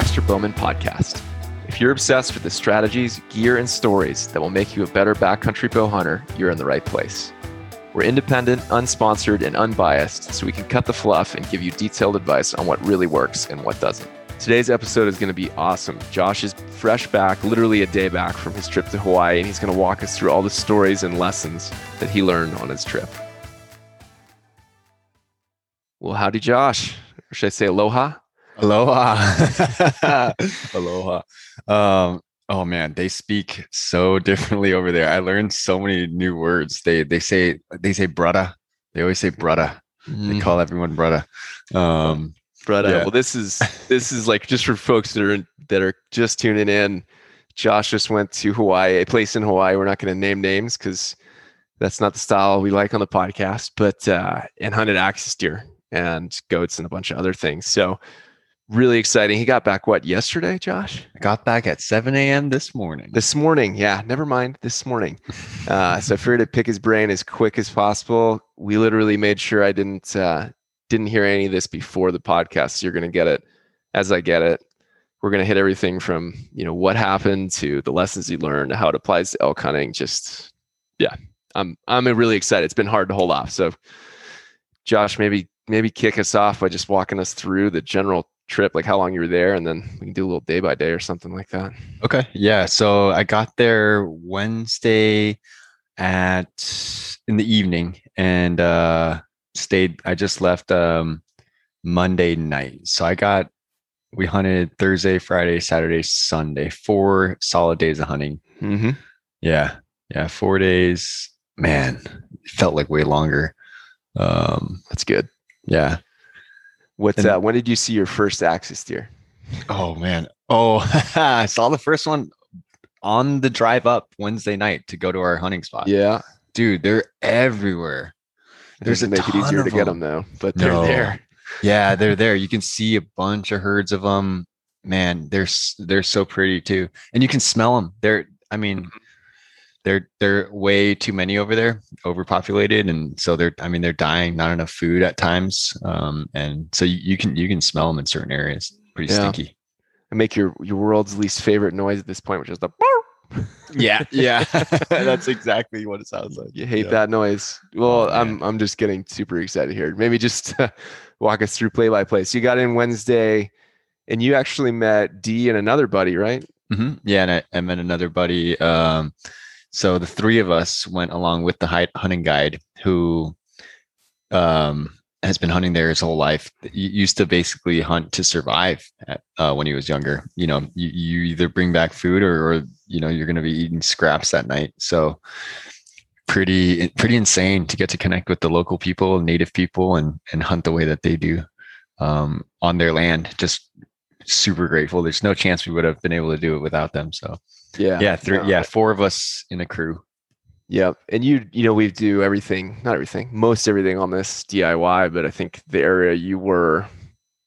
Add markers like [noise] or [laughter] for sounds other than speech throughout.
Baxter Bowman podcast. If you're obsessed with the strategies, gear, and stories that will make you a better backcountry bow hunter, you're in the right place. We're independent, unsponsored, and unbiased, so we can cut the fluff and give you detailed advice on what really works and what doesn't. Today's episode is going to be awesome. Josh is fresh back, literally a day back from his trip to Hawaii, and he's going to walk us through all the stories and lessons that he learned on his trip. Well, howdy, Josh. Or should I say aloha? Aloha. [laughs] Aloha. Um, oh man, they speak so differently over there. I learned so many new words. They they say they say brother. They always say brother. Mm-hmm. They call everyone brother. Um, uh, Yeah. well, this is this is like just for folks that are that are just tuning in. Josh just went to Hawaii, a place in Hawaii. We're not going to name names because that's not the style we like on the podcast. But uh, and hunted axis deer and goats and a bunch of other things. So really exciting. He got back what yesterday, Josh? I got back at 7 a.m. this morning. This morning, yeah. Never mind. This morning. [laughs] Uh, so I figured I'd pick his brain as quick as possible. We literally made sure I didn't uh, didn't hear any of this before the podcast. So you're going to get it as I get it. We're going to hit everything from you know what happened to the lessons you learned, how it applies to elk hunting. Just yeah, I'm I'm really excited. It's been hard to hold off. So, Josh, maybe maybe kick us off by just walking us through the general trip, like how long you were there, and then we can do a little day by day or something like that. Okay. Yeah. So I got there Wednesday at in the evening and uh stayed I just left um Monday night. So I got we hunted Thursday, Friday, Saturday, Sunday, four solid days of hunting. Mm-hmm. Yeah. Yeah. Four days. Man, felt like way longer. Um, That's good. yeah. What's uh, when did you see your first axis deer? Oh man. Oh, [laughs] I saw the first one on the drive up Wednesday night to go to our hunting spot. Yeah, Dude, they're everywhere. There's a doesn't make it easier to of get them. them though, but they're No. there. Yeah, they're there. You can see a bunch of herds of them. Man, they're they're so pretty too, and you can smell them. They're, I mean, Mm-hmm. they're they're way too many over there, overpopulated, and so they're. I mean, they're dying. Not enough food at times, um, and so you, you can you can smell them in certain areas. Pretty Yeah. stinky. And make your your world's least favorite noise at this point, which is the. [laughs] Yeah, yeah, [laughs] that's [laughs] exactly what it sounds like. You hate Yeah. that noise. Well, Oh, I'm I'm just getting super excited here. Maybe just walk us through play by play. So you got in Wednesday, and you actually met D and another buddy, right? hmm Yeah, and I, I met another buddy. Um, so the three of us went along with the hunting guide who um, has been hunting there his whole life. He used to basically hunt to survive at, uh, when he was younger. You know, you, you either bring back food or, or you know you're going to be eating scraps that night. So pretty pretty insane to get to connect with the local people, native people, and and hunt the way that they do um, on their land. Just super grateful. There's no chance we would have been able to do it without them. So Yeah. yeah, three, no. yeah, four of us in a crew. Yep. And you, you know, we do everything, not everything, most everything on this DIY, but I think the area you were,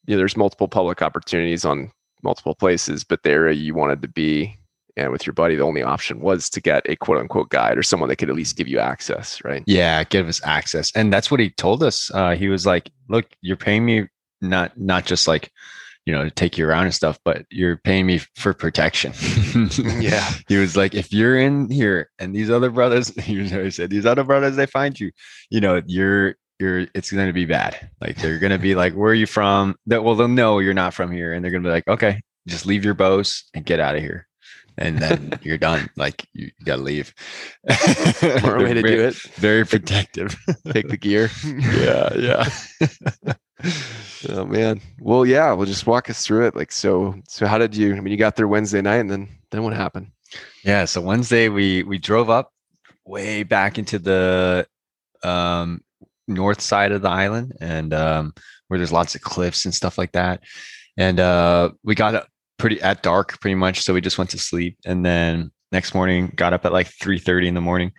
you know, there's multiple public opportunities on multiple places, but the area you wanted to be and with your buddy, the only option was to get a quote unquote guide or someone that could at least give you access, right? Yeah, give us access, and that's what he told us. Uh, he was like, "Look, you're paying me not not just like." You know, to take you around and stuff, but you're paying me for protection. [laughs] Yeah. [laughs] he was like, if you're in here and these other brothers, [laughs] he said, these other brothers, they find you, you know, you're, you're, it's going to be bad. Like they're going to be like, where are you from? That, well, they'll know you're not from here. And they're going to be like, okay, just leave your bows and get out of here. And then you're done. Like you, you got to leave. Smart way to do it. Very protective. Take the gear. yeah. Yeah. Oh man. Well, yeah, we'll just walk us through it. Like, so, so how did you, I mean, you got there Wednesday night and then, then what happened? Yeah. So Wednesday we we drove up way back into the um north side of the island and um where there's lots of cliffs and stuff like that. And uh we got up pretty at dark pretty much. So we just went to sleep and then next morning got up at like 3 30 in the morning.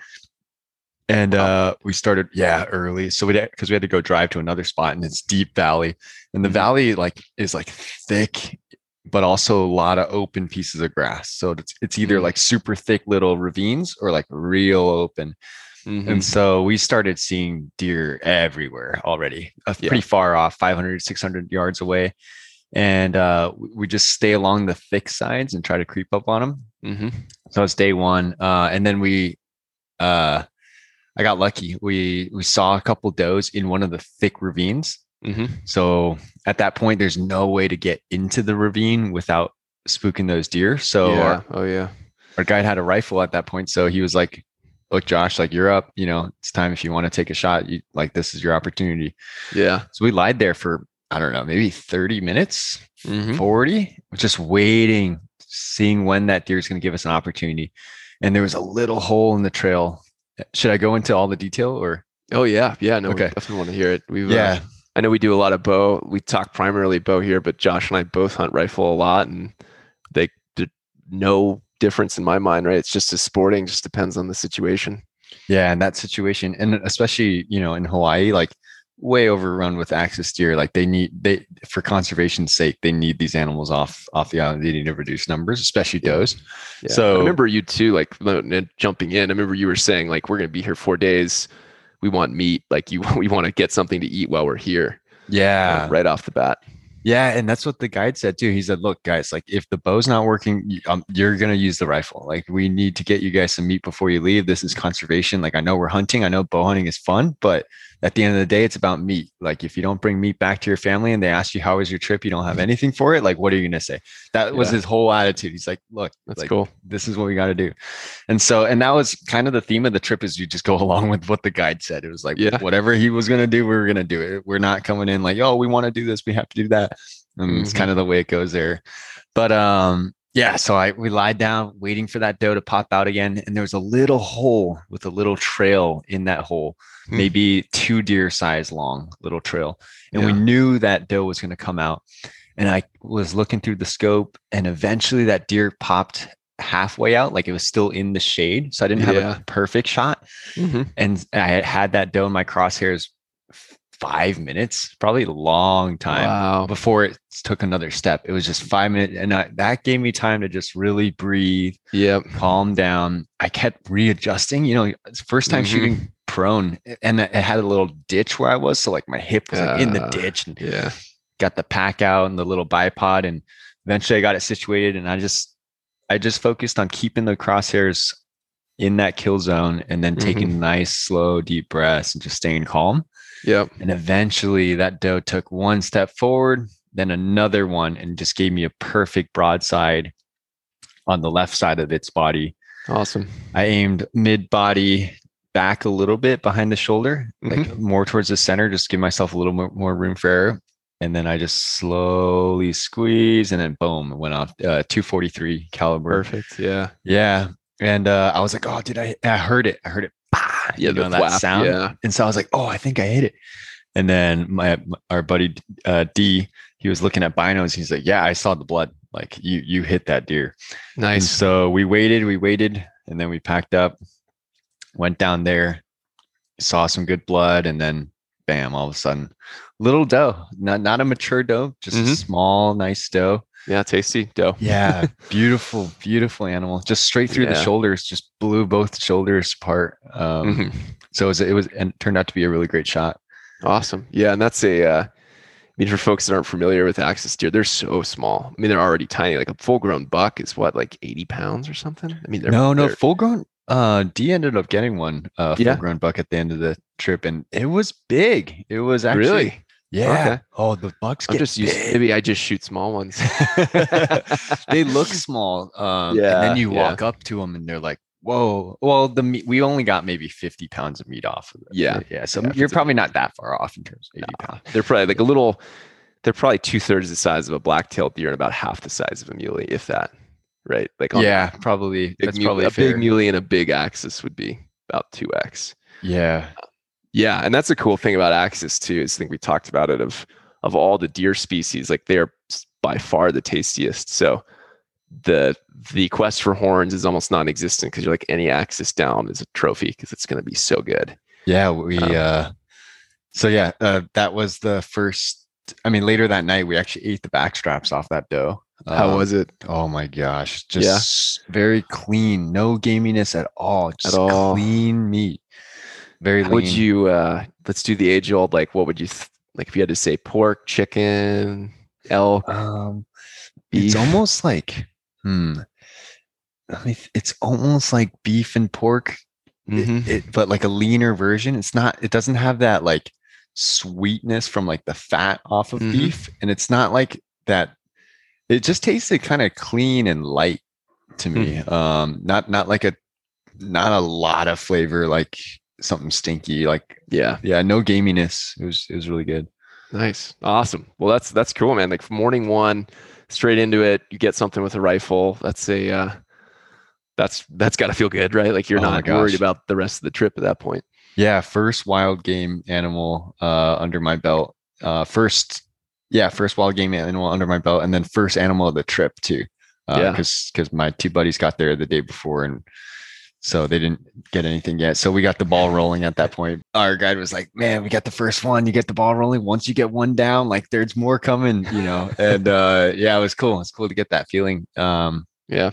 And uh we started yeah early. So we because we had to go drive to another spot and it's deep valley. And the Mhm. valley like is like thick but also a lot of open pieces of grass. So it's it's either Mm. like super thick little ravines or like real open. Mhm. And so we started seeing deer everywhere already, uh, Yeah. pretty far off, 500, 600 yards away. and uh, we- just stay along the thick sides and try to creep up on them. hmm So it's day one, uh, and then we, uh, I got lucky. We we saw a couple does in one of the thick ravines. hmm So at that point, there's no way to get into the ravine without spooking those deer. So yeah. our, Oh yeah. our guide had a rifle at that point. So he was like, "Look, Josh, like you're up. You know, it's time if you want to take a shot. You like this is your opportunity." Yeah. So we lied there for I don't know, maybe 30 minutes, hmm 40, just waiting, seeing when that deer is going to give us an opportunity. And there was a little hole in the trail. Should I go into all the detail or? Oh yeah. Yeah. No. Okay. We definitely want to hear it. We've Yeah. uh, I know we do a lot of bow. We talk primarily bow here, but Josh and I both hunt rifle a lot, and they did no difference in my mind. Right? It's just as sporting. Just depends on the situation. Yeah. And that situation, and especially, you know, in Hawaii, like way overrun with axis deer. Like they need, they, for conservation's sake, they need these animals off, off the island. They need to reduce numbers, especially does. Yeah. So- I remember you too, like jumping in. I remember you were saying like we're gonna be here four days. We want meat. Like you, [laughs] we want to get something to eat while we're here. Yeah. uh, right off the bat. Yeah, and that's what the guide said too. He said, "Look, guys, like if the bow's not working, um, you're gonna use the rifle. Like we need to get you guys some meat before you leave. This is conservation. Like I know we're hunting. I know bow hunting is fun, but at the end of the day, it's about meat. Like if you don't bring meat back to your family and they ask you how was your trip, you don't have anything for it. Like what are you gonna say? That was his whole attitude. He's like, look, That's like, cool. this is what we got to do. And so, and that was kind of the theme of the trip is you just go [laughs] along with what the guide said. It was like, Yeah. whatever he was going to do, we were going to do it. We're not coming in like, oh, we want to do this. We have to do that. And it's Mhm. kind of the way it goes there. But, um, yeah, so I we lied down waiting for that doe to pop out again, and there was a little hole with a little trail in that hole, Hmm. maybe two deer size long little trail, and we knew that doe was going to come out. And I was looking through the scope, and eventually that deer popped halfway out, like it was still in the shade. So I didn't have Yeah. a perfect shot. Mhm. And I had that doe in my crosshairs five minutes, probably a long time Wow. before it took another step. It was just five minutes. And I, that gave me time to just really breathe, Yep. calm down. I kept readjusting, you know, first time Mhm. shooting prone and it had a little ditch where I was. So like my hip was like in the Ah. ditch and Yeah. got the pack out and the little bipod and eventually I got it situated and I just I just focused on keeping the crosshairs in that kill zone and then taking nice slow deep breaths and just staying calm Yep. and eventually that doe took one step forward then another one and just gave me a perfect broadside on the left side of its body Awesome. I aimed mid body back a little bit behind the shoulder, like more towards the center, just give myself a little more, more room for error. And then I just slowly squeeze and then boom, it went off uh, 243 caliber. Perfect. Yeah. Yeah. And uh, I was like, oh, did I? I heard it. I heard it. Bah, Yeah. you know, that flap, sound. Yeah. And so I was like, oh, I think I hit it. And then my our buddy uh, D, he was looking at binos. He's like, yeah, I saw the blood. Like you you hit that deer. And Nice. so we waited, we waited, and then we packed up, went down there, saw some good blood, and then bam, all of a sudden, little doe, not not a mature doe, just a Mhm. small, nice doe. Yeah. Tasty doe. Yeah, [laughs] beautiful, beautiful animal, just straight through the shoulders, just blew both shoulders apart. Um, Mhm. So it was, it was, and turned out to be a really great shot. Awesome. Yeah, and that's a. Uh, I mean, for folks that aren't familiar with axis deer, they're so small. I mean, they're already tiny. Like a full-grown buck is what, like eighty pounds or something. I mean, they're no, no, they're- full grown. Uh, D ended up getting one, uh, full Yeah. grown buck at the end of the trip, and it was big. It was actually really. Yeah. Okay. Oh, the bucks I'm get just used. big. Maybe I just shoot small ones. [laughs] they look small. Um, and then you yeah. walk up to them and they're like, whoa. Well, the meat, we only got maybe 50 pounds of meat off of it. Yeah. Yeah. So Yeah, you're it's a- probably not that far off in terms of 80 pounds. They're probably like a little. They're probably two thirds the size of a black-tailed deer and about half the size of a muley, if that. Right. Like on Yeah. Probably. big That's muley- probably a fair. big muley and a big axis would be about two x. Yeah. Yeah, and that's a cool thing about axis too. Is I think we talked about it of of all the deer species, like they're by far the tastiest. So the the quest for horns is almost non-existent because you're like any axis down is a trophy because it's going to be so good. Yeah. We, Um, uh, so yeah, uh, that was the first. I mean, later that night, we actually ate the back straps off that doe. How Um, was it? Oh my gosh, Yeah. just very clean, no gaminess at all, just all. clean meat. Very How lean. would you? uh Let's do the age old. Like, what would you th- like if you had to say pork, chicken, elk, Um, beef. it's almost like hmm. I mean, it's almost like beef and pork, it- Mhm. it, but like a leaner version. It's not. It doesn't have that like sweetness from like the fat off of Mhm. beef, and it's not like that. It just tasted kind of clean and light to me. Um, not not like a not a lot of flavor, like something stinky. Like yeah, yeah, no gaminess. It was it was really good. nice, awesome. Well, that's that's cool, man. Like morning one, straight into it, you get something with a rifle. That's a uh, that's that's got to feel good, right? Like you're Oh not worried about the rest of the trip at that point. Yeah, first wild game animal uh, under my belt. Uh, first, yeah, first wild game animal under my belt, and then first animal of the trip too. Uh, Yeah. because because my two buddies got there the day before, and so they didn't get anything yet. So we got the ball rolling at that point. Our guide was like, "Man, we got the first one. You get the ball rolling. Once you get one down, like there's more coming, you know." [laughs] And uh, yeah, it was cool. It's cool to get that feeling. Um, Yeah,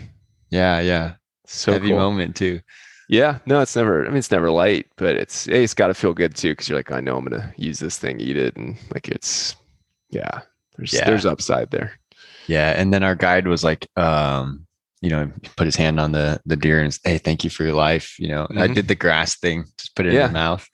yeah, yeah, so heavy cool. moment too. Yeah, no, it's never. I mean, it's never light, but it's it's got to feel good too because you're like, I know I'm gonna use this thing, eat it, and like it's, yeah, there's Yeah. there's upside there. Yeah, and then our guide was like, um, you know, put his hand on the the deer and hey, thank you for your life. You know, I Mhm. did the grass thing, just put it Yeah. in the mouth.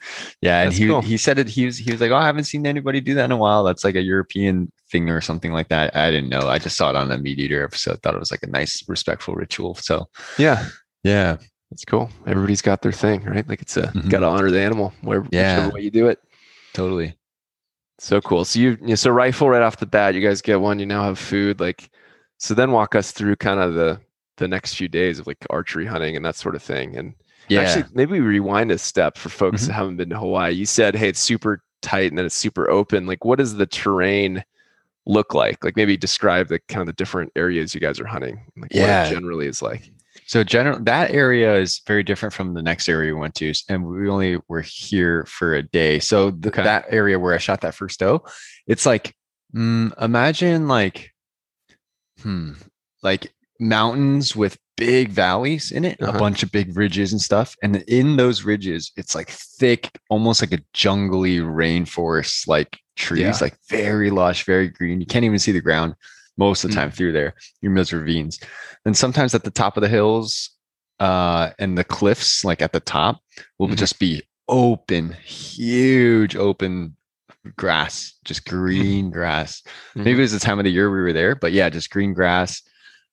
Yeah, and That's he cool. he said it. He was he was like, oh, I haven't seen anybody do that in a while. That's like a European thing or something like that. I didn't know. I just saw it on a MeatEater episode. Thought it was like a nice, respectful ritual. So Yeah, yeah, that's cool. Everybody's got their thing, right? Like it's a Mhm. got to honor the animal, wherever Yeah. whichever way you do it. totally. So cool. So you, you so rifle right off the bat, you guys get one. You now have food. Like, so then walk us through kind of the the next few days of like archery hunting and that sort of thing. And Yeah, Actually, maybe we rewind a step for folks Mhm. that haven't been to Hawaii. You said, hey, it's super tight and then it's super open. Like, what does the terrain look like? Like, maybe describe the kind of the different areas you guys are hunting. Like, what Yeah. it generally is like. So general that area is very different from the next area we went to, and we only were here for a day. So th- Okay. that area where I shot that first doe, it's like mm, imagine like hmm like mountains with big valleys in it, Uh-huh. a bunch of big ridges and stuff, and in those ridges, it's like thick, almost like a jungly rainforest like trees, Yeah. like very lush, very green. You can't even see the ground most of the Mm. time through there. You're in those ravines. And sometimes at the top of the hills uh, and the cliffs, like at the top, will Mhm. just be open, huge open grass, just green grass. Mhm. Maybe it was the time of the year we were there, but yeah, just green grass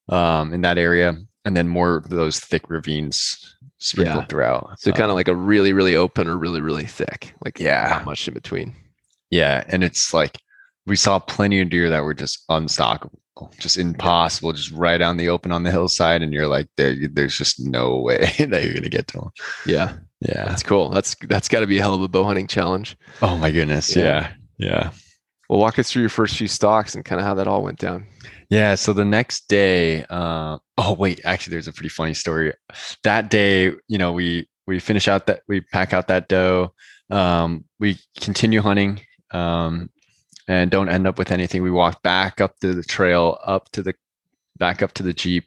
um, in that area. And then more of those thick ravines sprinkled Yeah. throughout. So, Uh, kind of like a really, really open or really, really thick. Like, Yeah. not much in between. Yeah, and it's like we saw plenty of deer that were just unstockable, just impossible, just right on the open on the hillside, and you're like, there, there's just no way [laughs] that you're gonna get to them. Yeah. Yeah. That's cool. That's that's got to be a hell of a bow hunting challenge. Oh my goodness. Yeah. Yeah. Yeah. Well, walk us through your first few stalks and kind of how that all went down. Yeah. So the next day, uh, oh wait, actually, there's a pretty funny story. That day, you know, we we finish out that we pack out that doe. Um, we continue hunting. Um, and don't end up with anything. We walk back up to the trail, up to the back up to the Jeep,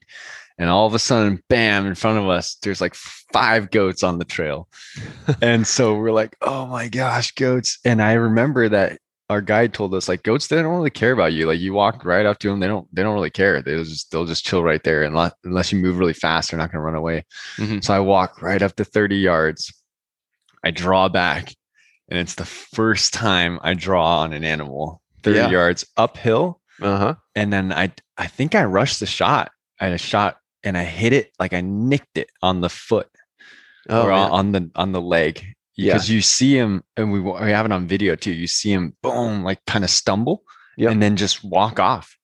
and all of a sudden, bam, in front of us, there's like five goats on the trail. [laughs] and so we're like, oh my gosh, goats. And I remember that our guide told us like goats they don't really care about you like you walk right up to them they don't they don't really care they'll just they'll just chill right there unless unless you move really fast they're not going to run away Mhm. so i walk right up to 30 yards i draw back and it's the first time i draw on an animal 30 Yeah. yards uphill Uh huh. and then i i think i rushed the shot i had a shot and i hit it like i nicked it on the foot Oh, or man. on the on the leg Yeah. because you see him and we, we have it on video too you see him boom like kind of stumble Yep. and then just walk off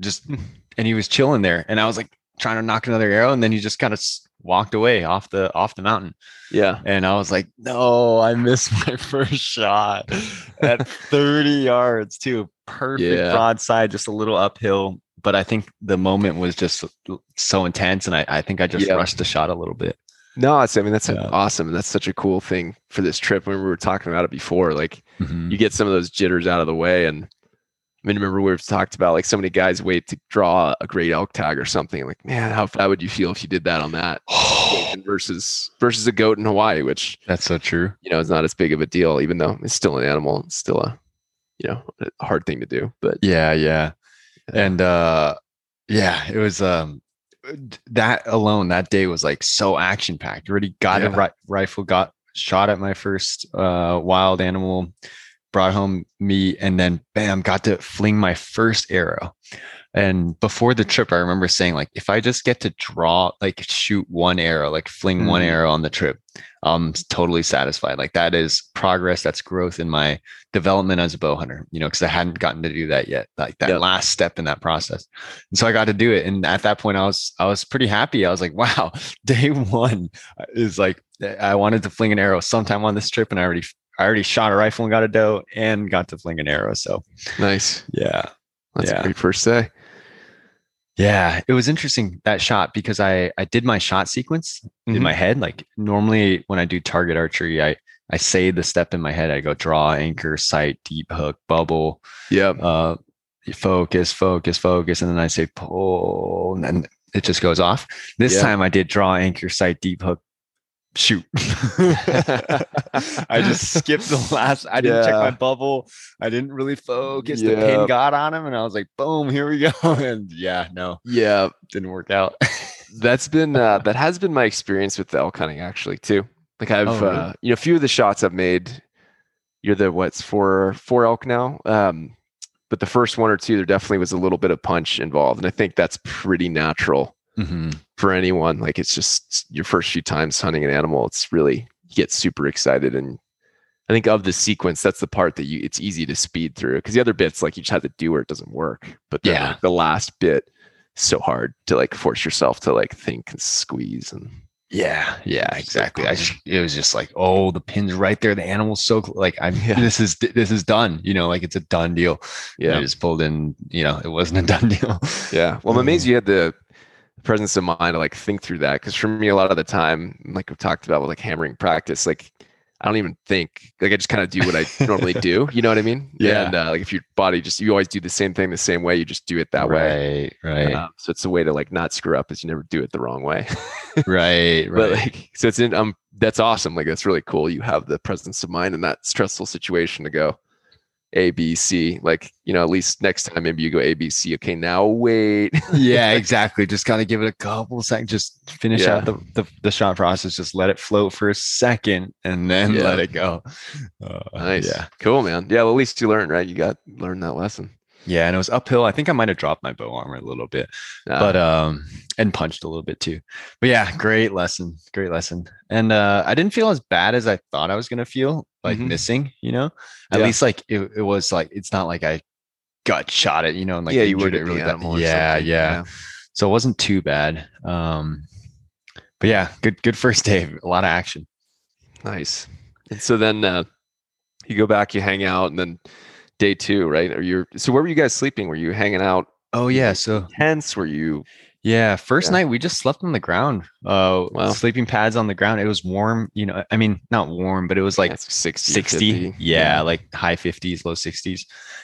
just [laughs] and he was chilling there and i was like trying to nock another arrow and then he just kind of walked away off the off the mountain yeah. and i was like no i missed [laughs] my first shot [laughs] at 30 yards too perfect Yeah. broadside just a little uphill but i think the moment was just so intense and i, I think i just Yeah. rushed the shot a little bit No, it's, I mean, that's Yeah. awesome. And that's such a cool thing for this trip. When we were talking about it before, like Mhm. you get some of those jitters out of the way. And I mean, remember we've talked about like so many guys wait to draw a great elk tag or something. Like, man, how bad would you feel if you did that on that [sighs] versus versus a goat in Hawaii, which That's so true. you know it's not as big of a deal, even though it's still an animal. It's still a you know a hard thing to do. But Yeah, yeah. And uh yeah, it was um that alone that day was like so action packed. Already got a ri- rifle, got shot at my first uh wild animal, brought home meat, and then bam, got to fling my first arrow. And before the trip, I remember saying, like, if I just get to draw, like shoot one arrow, like fling one Mhm. arrow on the trip, Um, I'm totally satisfied. Like that is progress, that's growth in my development as a bow hunter, you know, because I hadn't gotten to do that yet. Like that Yep. last step in that process. And so I got to do it. And at that point, I was I was pretty happy. I was like, [laughs] wow, day one uh, is like eh, I wanted to fling an arrow sometime on this trip, and I already I already shot a rifle and got a doe and got to fling an arrow. So nice. yeah. That's Yeah. a great first day. Yeah, it was interesting that shot because I I did my shot sequence in Mhm. my head. Like normally when I do target archery, I I say the step in my head. I go draw, anchor, sight, deep hook, bubble, Yep. uh, focus, focus, focus, and then I say pull, and then it just goes off. This Yeah. time I did draw, anchor, sight, deep hook, shoot. [laughs] I just skipped the last. I didn't check my bubble. I didn't really focus. The pin got on him, and I was like, boom, here we go. [laughs] And yeah, no, yeah. didn't work out. [laughs] That's been uh, that has been my experience with the elk hunting actually too. Like I've Oh, really? uh, you know a few of the shots I've made. You're the what's four four elk now. Um, but the first one or two, there definitely was a little bit of punch involved, and I think that's pretty natural Mhm. For anyone. Like it's just your first few times hunting an animal, it's really you get super excited and I think of the sequence, that's the part that you it's easy to speed through because the other bits like you just have to do or it doesn't work. But then Yeah. like, the last bit so hard to like force yourself to like think and squeeze and Yeah, yeah, exactly. I just it was just like, oh, the pin's right there. The animal's so like I'm Yeah. this is this is done. You know, like it's a done deal. And I yeah. just pulled in. You know, it wasn't a done [laughs] deal. Yeah. Well, I'm amazed you had the presence of mind to like think through that. Cause for me, a lot of the time, like we've talked about with like hammering practice, like I don't even think, like I just kind of do what I normally do. [laughs] You know what I mean? Yeah. And uh, like if your body just, you always do the same thing the same way, you just do it that way. right, right, Um, so it's a way to like not screw up is you never do it the wrong way. right, [laughs] right but like, so it's in, um, that's awesome. Like that's really cool. You have the presence of mind in that stressful situation to go A, B, C. Like, you know, at least next time maybe you go A, B, C. Okay, now wait. [laughs] yeah, exactly. Just kind of give it a couple seconds. Just finish Yeah. out the, the the shot process. Just let it float for a second, and then Yeah. let it go. Uh, Nice. Yeah, Cool, man. Yeah. Well, at least you learned, right? You got learned that lesson. yeah. And it was uphill. I think I might have dropped my bow armor a little bit. Uh, but um and punched a little bit too but yeah great lesson great lesson and uh i didn't feel as bad as i thought i was gonna feel like Mhm. missing you know at Yeah. least like it, it was like it's not like i gut shot it you know and like yeah, you would it really bad. or yeah yeah so it wasn't too bad um but yeah good good first [laughs] day a lot of action Nice. And so then uh, you go back, you hang out, and then day two, right? Are you? So where were you guys sleeping? Were you hanging out oh yeah so tents? Were you? Yeah, first Yeah. night we just slept on the ground. Uh Wow. sleeping pads on the ground. It was warm, you know, I mean, not warm, but it was like yeah, 60, 60. 50. Yeah, like high 50s, low 60s.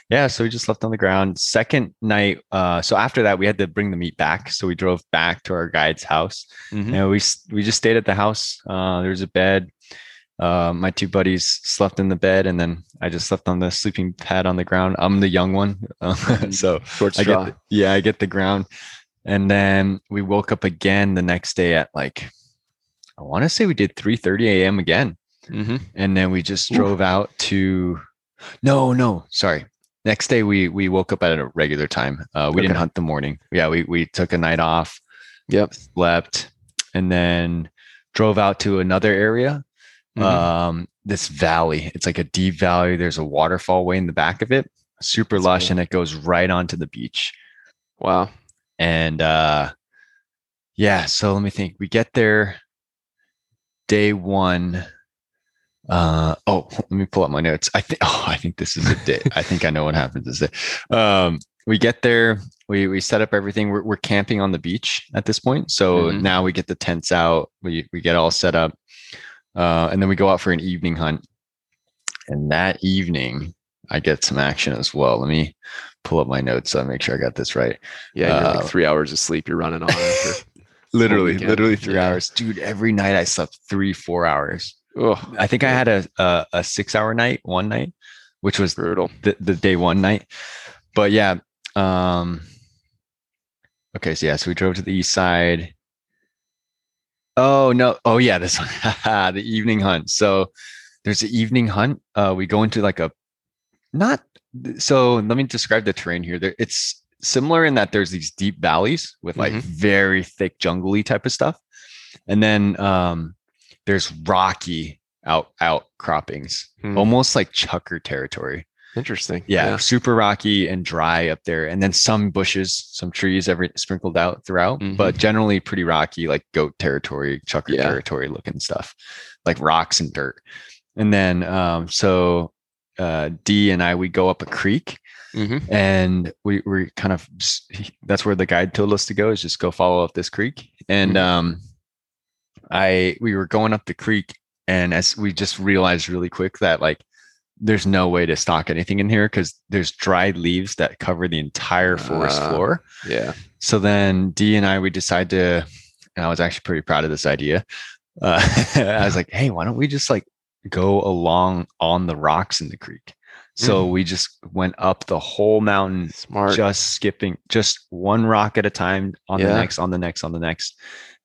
Yeah, so we just slept on the ground. Second night, uh so after that we had to bring the meat back. So we drove back to our guide's house. Mhm. And we we just stayed at the house. Uh there was a bed. Uh, my two buddies slept in the bed, and then I just slept on the sleeping pad on the ground. I'm the young one, uh, [laughs] so Short I get the, yeah, I get the ground. And then we woke up again the next day at like I want to say we did 3:30 a.m. again. Mhm. And then we just drove out to No, no, sorry. Next day we we woke up at a regular time. Uh we didn't hunt the morning. Yeah, we we took a night off, Yep. slept, and then drove out to another area. Mhm. Um this valley. It's like a deep valley. There's a waterfall way in the back of it. Super That's lush cool. and it goes right onto the beach wow. And uh yeah so let me think. We get there day one uh oh let me pull up my notes. I think [laughs] oh i think this is a day i think i know what happens this day. Um we get there we we set up everything. We're, we're camping on the beach at this point so Mhm. now we get the tents out we we get all set up uh and then we go out for an evening hunt. And that evening i get some action as well. Let me pull up my notes so i make sure i got this right Yeah, Uh, like three hours of sleep. You're running on [laughs] literally literally three Yeah. hours dude every night i slept three four hours oh, i think i had a a, a six hour night one night which was Brutal. the, the day one night. But yeah, um okay, so yeah, so we drove to the east side. Oh no, oh yeah, this one [laughs] the evening hunt. So there's an evening hunt. Uh we go into like a not so let me describe the terrain here. There it's similar in that there's these deep valleys with like Mhm. very thick jungly type of stuff. And then um there's rocky out outcroppings, Hmm. almost like chukar territory. Interesting. Yeah, super rocky and dry up there, and then some bushes, some trees, every sprinkled out throughout, but generally pretty rocky, like goat territory, chukar Yeah. territory looking stuff, like rocks and dirt. And then, um, so uh, D and I, we go up a creek, hmm and we we kind of that's where the guide told us to go is just go follow up this creek and Mhm. um i we were going up the creek and as we just realized really quick that like there's no way to stock anything in here because there's dried leaves that cover the entire forest Ah. floor Yeah. so then d and i we decided to and i was actually pretty proud of this idea uh, [laughs] i was like hey why don't we just like go along on the rocks in the creek. So we just went up the whole mountain Smart. just skipping just one rock at a time on the next on the next on the next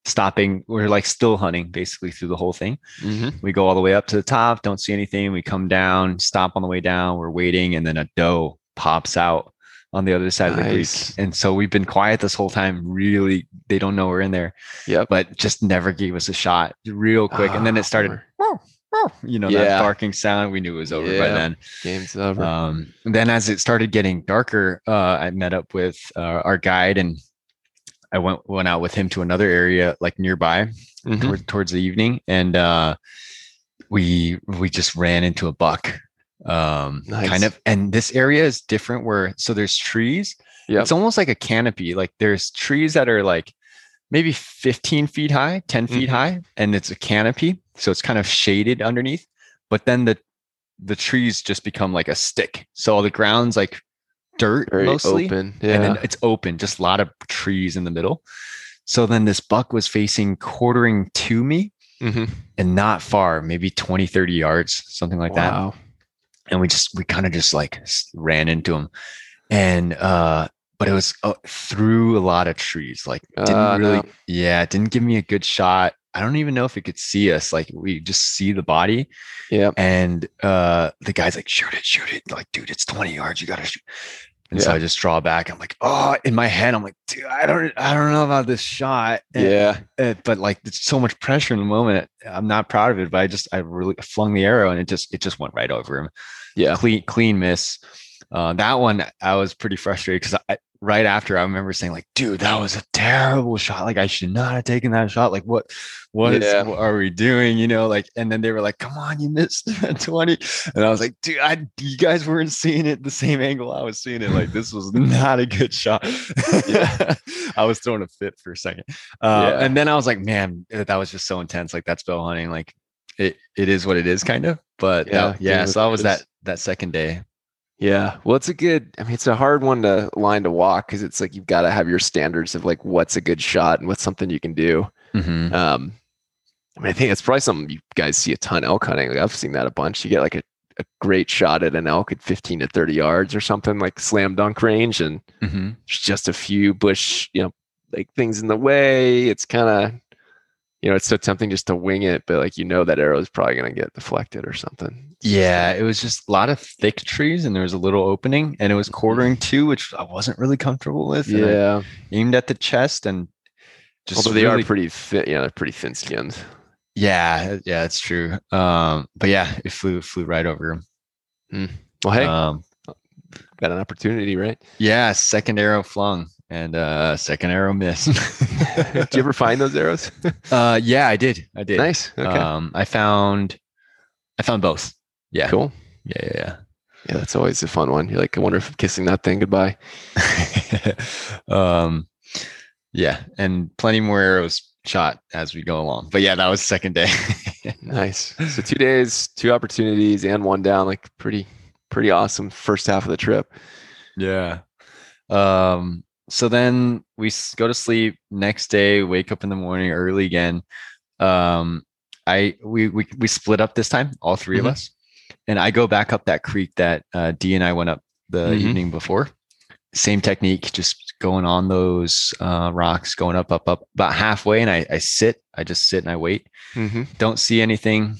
stopping we're like still hunting basically through the whole thing. Hmm we go all the way up to the top don't see anything we come down stop on the way down we're waiting and then a doe pops out on the other side of the creek. And so we've been quiet this whole time really they don't know we're in there Yeah. but just never gave us a shot real quick and then Ah, it started. You know Yeah. that barking sound we knew it was over by then Game's over. um, then as it started getting darker, uh, I met up with uh, our guide and I went went out with him to another area like nearby Mhm. toward, towards the evening, and uh, we we just ran into a buck. Um, Nice. kind of, and this area is different where so there's trees. Yeah, It's almost like a canopy. Like there's trees that are like maybe 15 feet high, 10 feet Mhm. high, and it's a canopy. So it's kind of shaded underneath. But then the the trees just become like a stick. So all the ground's like dirt Very mostly. open. Yeah. And then it's open, just a lot of trees in the middle. So then this buck was facing quartering to me hmm and not far, maybe 20, 30 yards, something like that and we just we kind of just like ran into him and uh but it was uh, through a lot of trees like didn't Uh, really no. yeah didn't give me a good shot i don't even know if it could see us like we just see the body Yeah. and uh the guy's like shoot it shoot it like dude it's 20 yards you gotta shoot and so i just draw back i'm like oh in my head i'm like dude i don't i don't know about this shot And- Yeah. uh, but like it's so much pressure in the moment i'm not proud of it but i just i really flung the arrow and it just it just went right over him Yeah. clean clean miss. Uh, that one I was pretty frustrated because right after I remember saying like, dude, that was a terrible shot. Like I should not have taken that shot. Like what what is Yeah. what are we doing? You know, like and then they were like, come on, you missed [laughs] 20. And I was like, dude, I you guys weren't seeing it the same angle I was seeing it. Like this was [laughs] not a good shot. Yeah. [laughs] I was throwing a fit for a second. Uh, Yeah. and then I was like, man, that was just so intense. Like that's bow hunting. Like it it is what it is kind of. But Yeah, yeah, yeah. So that was that that second day. Yeah. Well, it's a good, I mean, it's a hard one to line to walk because it's like you've got to have your standards of like what's a good shot and what's something you can do. Mhm. Um, I mean, I think it's probably something you guys see a ton elk hunting. Like I've seen that a bunch. You get like a, a great shot at an elk at 15 to 30 yards or something like slam dunk range, and Mhm. there's just a few bush, you know, like things in the way. It's kind of, you know, it's so tempting just to wing it, but like you know that arrow is probably going to get deflected or something. Yeah, it was just a lot of thick trees, and there was a little opening, and it was quartering to, which I wasn't really comfortable with. yeah. aimed at the chest and just Although they really, are pretty thin, yeah, they're pretty thin skinned. yeah, yeah, it's true. Um, but yeah, it flew flew right over him. Well, hey, Um, got an opportunity, right? yeah, second arrow flung and uh second arrow miss. [laughs] Did you ever find those arrows? [laughs] uh yeah, I did. I did. nice. Okay. Um I found I found both. Yeah. cool. Yeah, yeah, Yeah, Yeah, that's always a fun one. You're like, I wonder if I'm kissing that thing goodbye. yeah. [laughs] um yeah, and plenty more arrows shot as we go along. But yeah, that was second day. [laughs] Nice. So two days, two opportunities, and one down. Like pretty, pretty awesome first half of the trip. Yeah. Um, so then we go to sleep next day, wake up in the morning early again. Um, I we we we split up this time, all 3 Mhm. of us. And I go back up that creek that uh, D and I went up the Mhm. evening before. Same technique, just going on those uh, rocks, going up, up, up. About halfway, and I, I sit. I just sit and I wait. Mm-hmm. Don't see anything.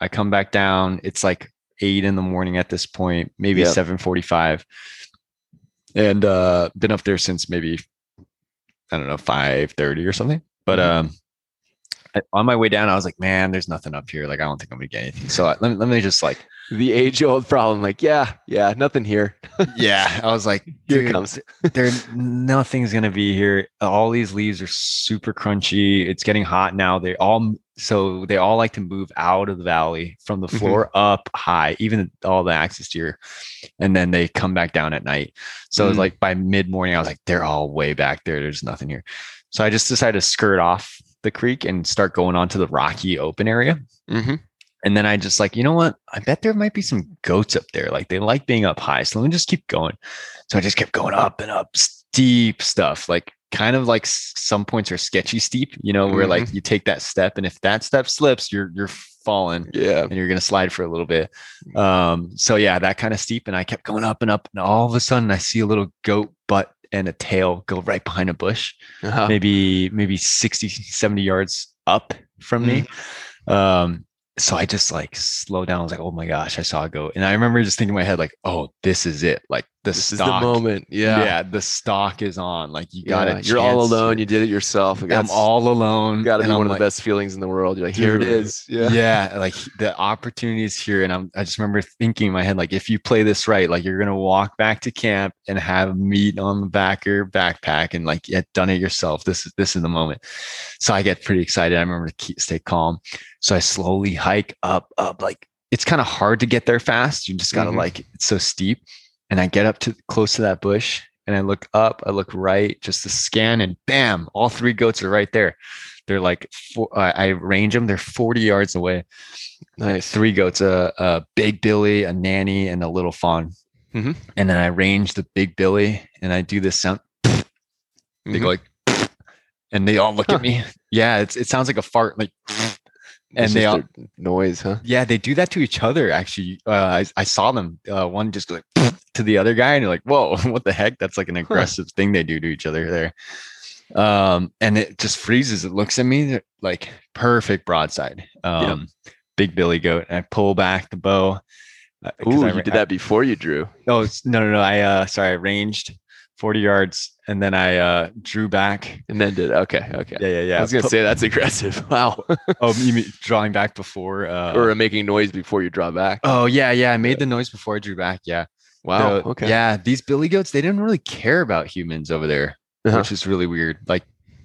I come back down. It's like eight in the morning at this point, maybe Yep. seven forty-five, and uh, been up there since maybe I don't know five thirty or something. But Mhm. um, I- on my way down, I was like, man, there's nothing up here. Like, I don't think I'm gonna get anything. So I, let me let me just like, The age old problem. Like, yeah, yeah, nothing here. [laughs] yeah. I was like, Here comes. [laughs] there nothing's gonna be here. All these leaves are super crunchy. It's getting hot now. They all so they all like to move out of the valley from the Mhm. floor up high, even all the axis deer, and then they come back down at night. So it's Mm. like by mid morning, I was like, they're all way back there. There's nothing here. So I just decided to skirt off the creek and start going onto the rocky open area. Mm-hmm. And then I just like, you know what? I bet there might be some goats up there. Like they like being up high. So let me just keep going. So I just kept going up and up, steep stuff, like kind of like some points are sketchy steep, you know, where like you take that step and if that step slips, you're you're falling Yeah. and you're gonna slide for a little bit. Um, so yeah, that kind of steep. And I kept going up and up, and all of a sudden I see a little goat butt and a tail go right behind a bush Uh-huh. maybe maybe 60 70 yards up from me um so i just like slow down. I was like oh my gosh i saw a goat. And i remember just thinking in my head like oh this is it. Like the This is stock the moment. Yeah. yeah the stock is on like you got Yeah. it You're all alone. You did it yourself. Like, i'm all alone got to be one I'm of the best feelings in the world. You're like, here it is. Yeah. yeah. like the opportunity is here and i'm i just remember thinking in my head like if you play this right like you're gonna walk back to camp and have meat on the back of your backpack and like yeah done it yourself this is this is the moment so i get pretty excited i remember to keep stay calm so i slowly hike up up like it's kind of hard to get there fast you just gotta Mhm. like it's so steep and i get up to close to that bush and i look up i look right just to scan and bam all three goats are right there they're like four, I I range them. They're 40 yards away. Nice. Three goats, a, a big Billy, a nanny, and a little fawn. Mhm. And then I range the big Billy and I do this sound. They Mhm. go like, [sniffs] and they all look Huh. at me. Yeah, it's, it sounds like a fart. Like, [sniffs] and It's they just all, noise, huh? yeah, they do that to each other. Actually, uh, I, I saw them. Uh, one just go like [sniffs] to the other guy, and you're like, "Whoa, [laughs] what the heck?" That's like an aggressive thing they do to each other there. Um, and it just freezes. It looks at me like perfect broadside. Um, big Billy goat. And I pull back the bow. uh, Ooh, I you did that before you drew. Oh no, no, no. I uh, sorry, I ranged 40 yards, and then I uh drew back. And then did okay, okay. Yeah, yeah, yeah. I was gonna Pu- say that's aggressive. [laughs] Wow. Oh, you mean drawing back before? Uh, or making noise before you draw back. oh yeah, yeah. I made the noise before I drew back. Yeah. Wow. Okay. Yeah, these billy goats, they didn't really care about humans over there, Uh-huh. which is really weird. Like,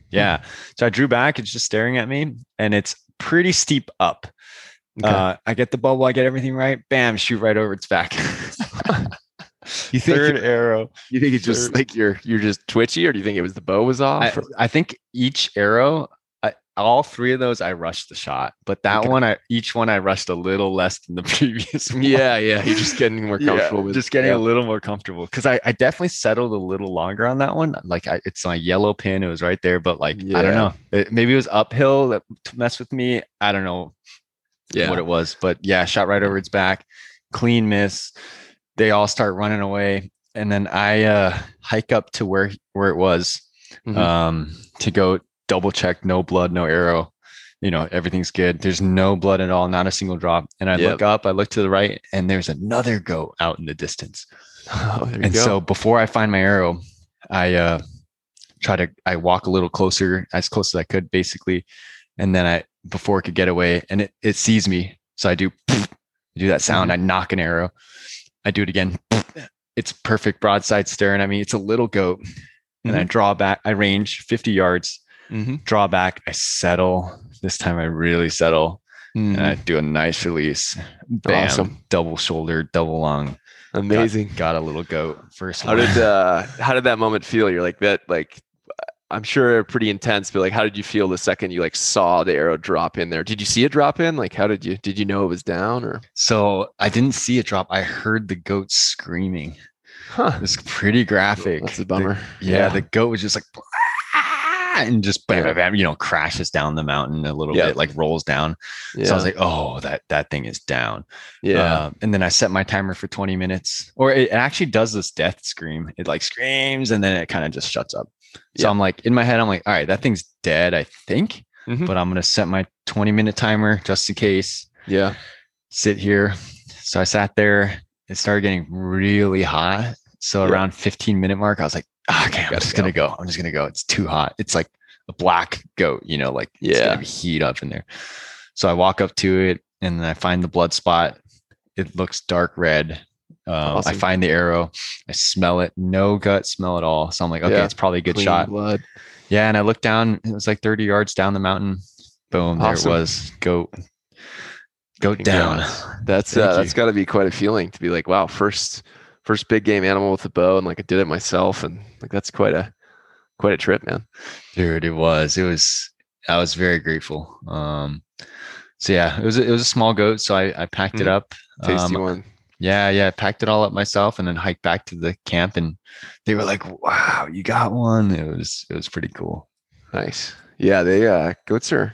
yeah. So I drew back, it's just staring at me, and it's pretty steep up. Okay. Uh, I get the bubble, I get everything right. Bam, shoot right over its back. [laughs] you think Third arrow. you think it's just like you're you're just twitchy, or do you think it was the bow was off? I, I think each arrow, all three of those, I rushed the shot, but that Okay. one, I each one I rushed a little less than the [laughs] previous one. yeah, yeah. You're just getting more Yeah, comfortable with just getting yeah. a little more comfortable because I, I definitely settled a little longer on that one. Like I, it's my yellow pin, it was right there, but like I don't know, it, maybe it was uphill that to mess with me. I don't know yeah. what it was, but yeah, shot right over its back, clean miss. They all start running away, and then I uh, hike up to where where it was Mhm. um, to go double check, no blood, no arrow. You know, everything's good. There's no blood at all, not a single drop. And I Yep. look up, I look to the right, and there's another goat out in the distance. Oh, And go. so before I find my arrow, I uh try to I walk a little closer, as close as I could, basically. And then I before it could get away, and it it sees me. So I do I [laughs] do that sound, I nock an arrow. I do it again. [sniffs] It's perfect broadside staring at me. It's a little goat. And I draw back, I range 50 yards, Mhm. draw back, I settle. This time I really settle. And I do a nice release. Bam. Awesome. Double shoulder, double lung. Amazing. Got a little goat. First How one. did uh how did that moment feel? You're like that like I'm sure pretty intense, but like how did you feel the second you like saw the arrow drop in there? Did you see it drop in? Like how did you did you know it was down or So I didn't see it drop. I heard the goat screaming. huh? It's pretty graphic. That's a The- bummer. yeah, the goat was just like! And just bam, you know, crashes down the mountain a little Yeah. bit, like rolls down. Yeah. So I was like, oh, that that thing is down. yeah. Um, and then I set my timer for 20 minutes, or it actually does this death scream. It like screams and then it kind of just shuts up. So Yeah. I'm like, in my head, I'm like, all right, that thing's dead, I think, Mhm. but I'm going to set my 20 minute timer just in case, yeah. sit here. So I sat there. It started getting really hot. So around 15 minute mark, I was like, "Ah, okay, I'm just going to go. I'm just to go. It's too hot. It's like a black goat, you know, like it's Yeah. heat up in there. So I walk up to it and then I find the blood spot. It looks dark red. Um, I find the arrow. I smell it. No gut smell at all. So I'm like, okay, Yeah. it's probably a good Clean shot. Blood. Yeah. And I looked down. It was like 30 yards down the mountain. Boom. Awesome. There it was. Goat. Goat down. That's uh, that's got to be quite a feeling to be like, wow, first first big game animal with a bow, and like I did it myself, and like that's quite a quite a trip, man. Dude, it was. It was. I was very grateful. Um, so yeah, it was. a- It was a small goat, so I I packed it Mhm. up. Tasty Um, one. Yeah, yeah, I packed it all up myself, and then hiked back to the camp, and they were like, "Wow, you got one!" It was. It was pretty cool. Nice. Yeah, they uh goats are.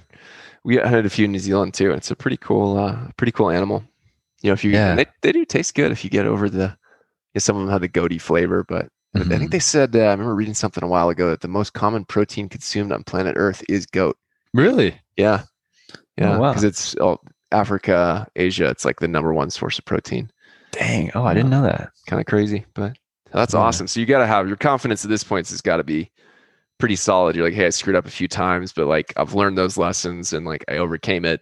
We hunted a few in New Zealand too. And It's a pretty cool, uh, pretty cool animal. You know, if you Yeah. they they do taste good if you get over the. Yeah, some of them have the goaty flavor, but I Mhm. think they said uh, I remember reading something a while ago that the most common protein consumed on planet Earth is goat. Really? Yeah, yeah, wow. because it's oh, Africa, Asia. It's like the number one source of protein. Dang. Oh, I didn't know that. kind of crazy, but that's Yeah. awesome. So you got to have your confidence at this point has got to be pretty solid. You're like, hey, I screwed up a few times, but like I've learned those lessons and like I overcame it.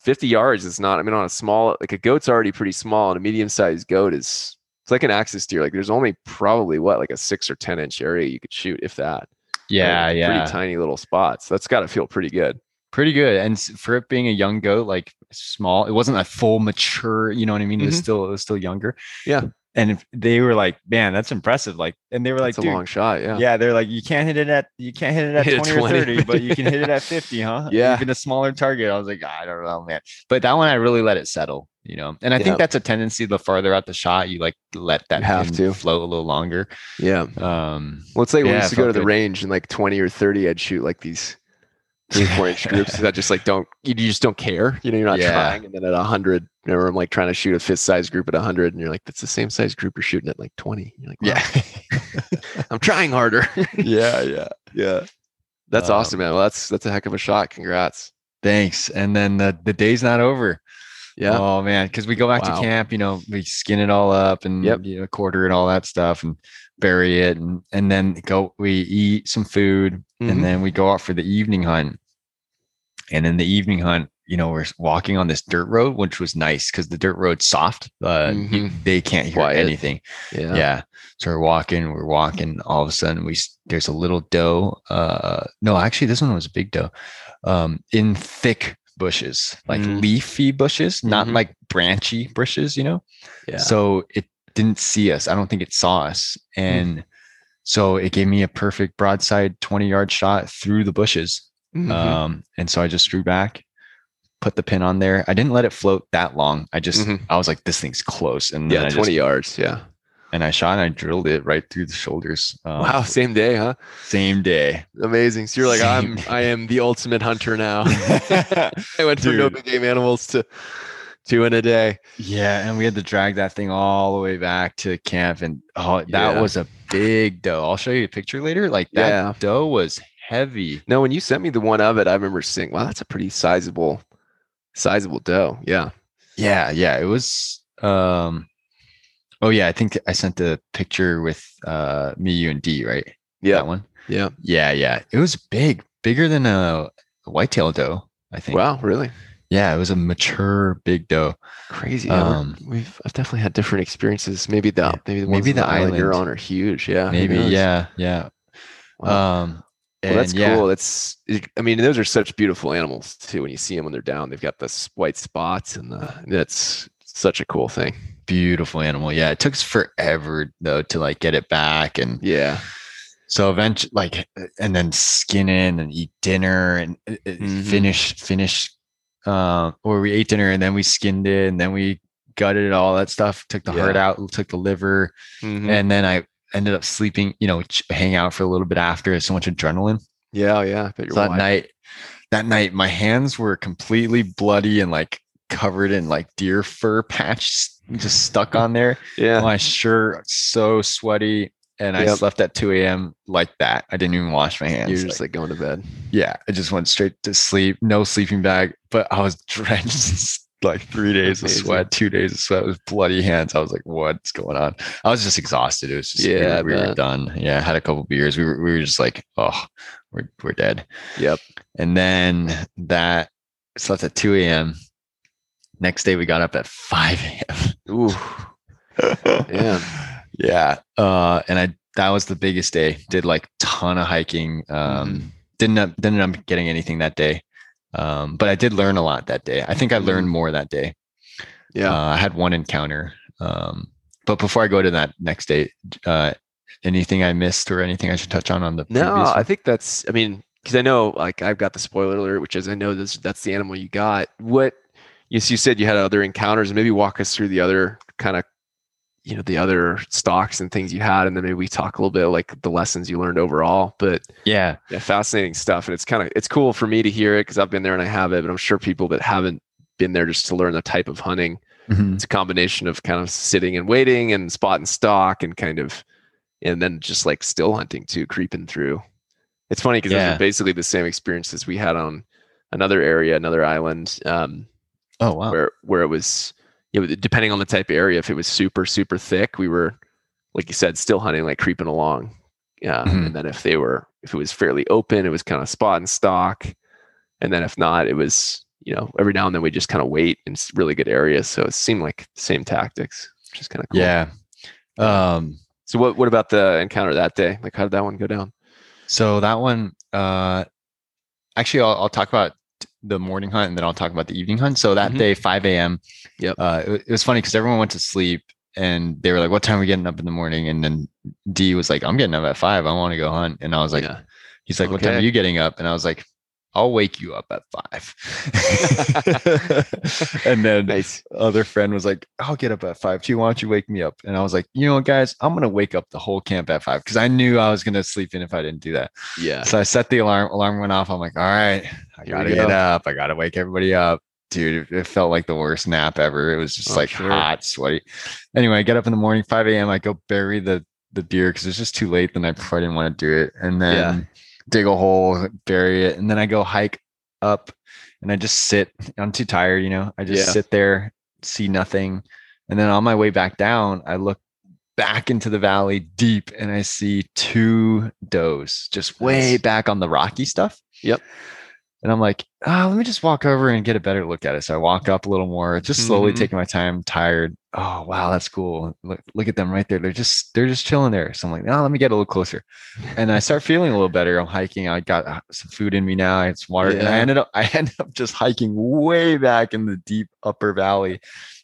50 yards is not, I mean, on a small, like a goat's already pretty small, and a medium sized goat is, it's like an axis deer. Like there's only probably what, like a six or 10 inch area you could shoot, if that. Yeah, Like, yeah. Pretty tiny little spots. That's got to feel pretty good. pretty good. And for it being a young goat, like small, it wasn't a full mature. You know what I mean? It was Mhm. still. It was still younger. Yeah. And they were like, "Man, that's impressive!" Like, and they were like, It's a long shot. Yeah. yeah. they're like you can't hit it at you can't hit it at Hit it 20, or 30 but you can hit it at [laughs] 50 huh Yeah. even a smaller target i was like i don't know man but that one i really let it settle you know and i Yeah. think that's a tendency the farther out the shot you like let that You have to. float a little longer Yeah. um Well, it's like when we used to go to the good. range and like 20 or 30, I'd shoot like these three, four inch [laughs] groups that just like don't, you just don't care. You know, you're not Yeah. trying. And then at 100, remember, I'm like trying to shoot a fifth size group at 100, and you're like, that's the same size group you're shooting at like 20. You're like, yeah yeah, [laughs] I'm trying harder. [laughs] yeah yeah yeah. That's Um, awesome, man. Well, that's, that's a heck of a shot. Congrats. thanks and then the, the day's not over Yeah. oh man because we go back Wow. to camp you know we skin it all up and Yep. you know quarter and all that stuff and bury it and and then go we eat some food Mhm. and then we go out for the evening hunt and in the evening hunt you know we're walking on this dirt road which was nice because the dirt road's soft uh you- they can't hear Quiet. anything yeah. yeah. so we're walking we're walking all of a sudden we there's a little doe uh no actually this one was a big doe um in thick bushes like Mm. leafy bushes not Mhm. like branchy bushes you know Yeah. so it didn't see us i don't think it saw us and so it gave me a perfect broadside 20 yard shot through the bushes Mhm. um and so i just drew back put the pin on there i didn't let it float that long i just Mhm. i was like this thing's close and yeah. I 20 just, yards. Yeah. and i shot and i drilled it right through the shoulders um, Wow. Same day, huh? same day Amazing. So you're like, I'm, Same. I am the ultimate hunter now. [laughs] [laughs] I went from no big game animals to two in a day. yeah and we had to drag that thing all the way back to camp and oh that Yeah. was a big doe i'll show you a picture later like that Yeah. doe was heavy No, when you sent me the one of it, I remember seeing, wow, that's a pretty sizable, sizable doe. Yeah. Yeah, yeah, it was. Um, oh yeah, I think I sent the picture with uh me, you, and D, right? Yeah. That one. Yeah. Yeah, yeah, it was big, bigger than a whitetail doe. I think. Wow. Really Yeah, it was a mature big doe. crazy. Yeah, Um, we've I've definitely had different experiences. Maybe the Yeah. maybe the Maybe the island you're on are huge. Yeah. Maybe. Yeah, yeah. Wow. Um, well, that's yeah, cool. That's I mean, those are such beautiful animals too. When you see them when they're down, they've got the white spots, and the, that's such a cool thing. beautiful animal. Yeah, it took us forever though to like get it back, and Yeah. so eventually, like, and then skin in and eat dinner and uh, uh, Mhm. finish finish uh, or we ate dinner and then we skinned it and then we gutted it, all that stuff took the heart out took the liver Mhm. and then i ended up sleeping you know hang out for a little bit after so much adrenaline Yeah, yeah. I So that wide. night, that night, my hands were completely bloody and like covered in like deer fur patch just stuck [laughs] on there. Yeah. My shirt so sweaty. And I Yep. slept at 2 a.m. like that. I didn't even wash my hands. You're Like, just like going to bed. yeah, I just went straight to sleep. No sleeping bag, but I was [laughs] drenched. Like three days of sweat, two days of sweat with bloody hands. I was like, "What's going on?" I was just exhausted. It was just Yeah, were- we, were, done. Yeah, I had a couple beers. We were we were just like, "Oh, we're we're dead." Yep. And then that slept at 2 a.m. Next day we got up at 5 a.m. Ooh. Damn. [laughs] yeah. Uh, and I that was the biggest day. Did like ton of hiking. Um, Mhm. didn't didn't end up getting anything that day. Um, but I did learn a lot that day. I think I learned more that day. Yeah. Uh, I had one encounter. Um, but before I go to that next day, uh, anything I missed or anything I should touch on on the No, I think that's. I mean, because I know, like, I've got the spoiler alert, which is I know this that's the animal you got. What? Yes, you said you had other encounters. Maybe walk us through the other kind of, you know, the other stocks and things you had, and then maybe we talk a little bit like the lessons you learned overall. But yeah, yeah, fascinating stuff, and it's kind of it's cool for me to hear it because I've been there and I have it, but I'm sure people that haven't been there just to learn the type of hunting Mhm. it's a combination of kind of sitting and waiting and spot and stock and kind of and then just like still hunting too creeping through it's funny because Yeah. basically the same experiences we had on another area another island um, Oh wow. where where it was you know depending on the type of area if it was super super thick we were like you said still hunting like creeping along. Yeah Mhm. and then if they were if it was fairly open it was kind of spot and stock. And then if not it was you know every now and then we just kind of wait in really good areas. So it seemed like the same tactics which is kind of cool. Yeah. Um, so what what about the encounter that day? Like how did that one go down? So that one, uh, actually, I'll, I'll talk about the morning hunt and then I'll talk about the evening hunt. So that Mhm. day, 5 a.m. Yep. Uh, it, it was funny because everyone went to sleep and they were like, "What time are we getting up in the morning?" And then D was like, "I'm getting up at five. I want to go hunt." And I was like, yeah "He's like, what time are you getting up?" And I was like, "I'll wake you up at five. [laughs] and then nice other friend was like, I'll get up at five too. Why don't you wake me up? And I was like, you know what, guys, I'm gonna wake up the whole camp at five because I knew I was gonna sleep in if I didn't do that. yeah So I set the alarm, alarm went off. I'm like, all right, I Here gotta get up. I gotta wake everybody up. Dude, it, felt like the worst nap ever. It was just Oh, like sure. hot, sweaty. Anyway, I get up in the morning, 5 a.m. I go bury the the deer because it's just too late the night before I didn't want to do it. And then Yeah. Dig a hole, bury it, and then I go hike up and I just sit. I'm too tired, you know. I just Yeah. sit there, see nothing. And then on my way back down, I look back into the valley deep and I see two does just way back on the rocky stuff. Yep. And I'm like, ah, let me just walk over and get a better look at it. So I walk up a little more, just slowly Mhm. taking my time, tired. Oh wow, that's cool. Look, look at them right there. They're just they're just chilling there. So I'm like, oh, let me get a little closer. And I start feeling a little better. I'm hiking. I got uh, some food in me now. It's water. And I Yeah. ended up [laughs] I ended up just hiking way back in the deep upper valley,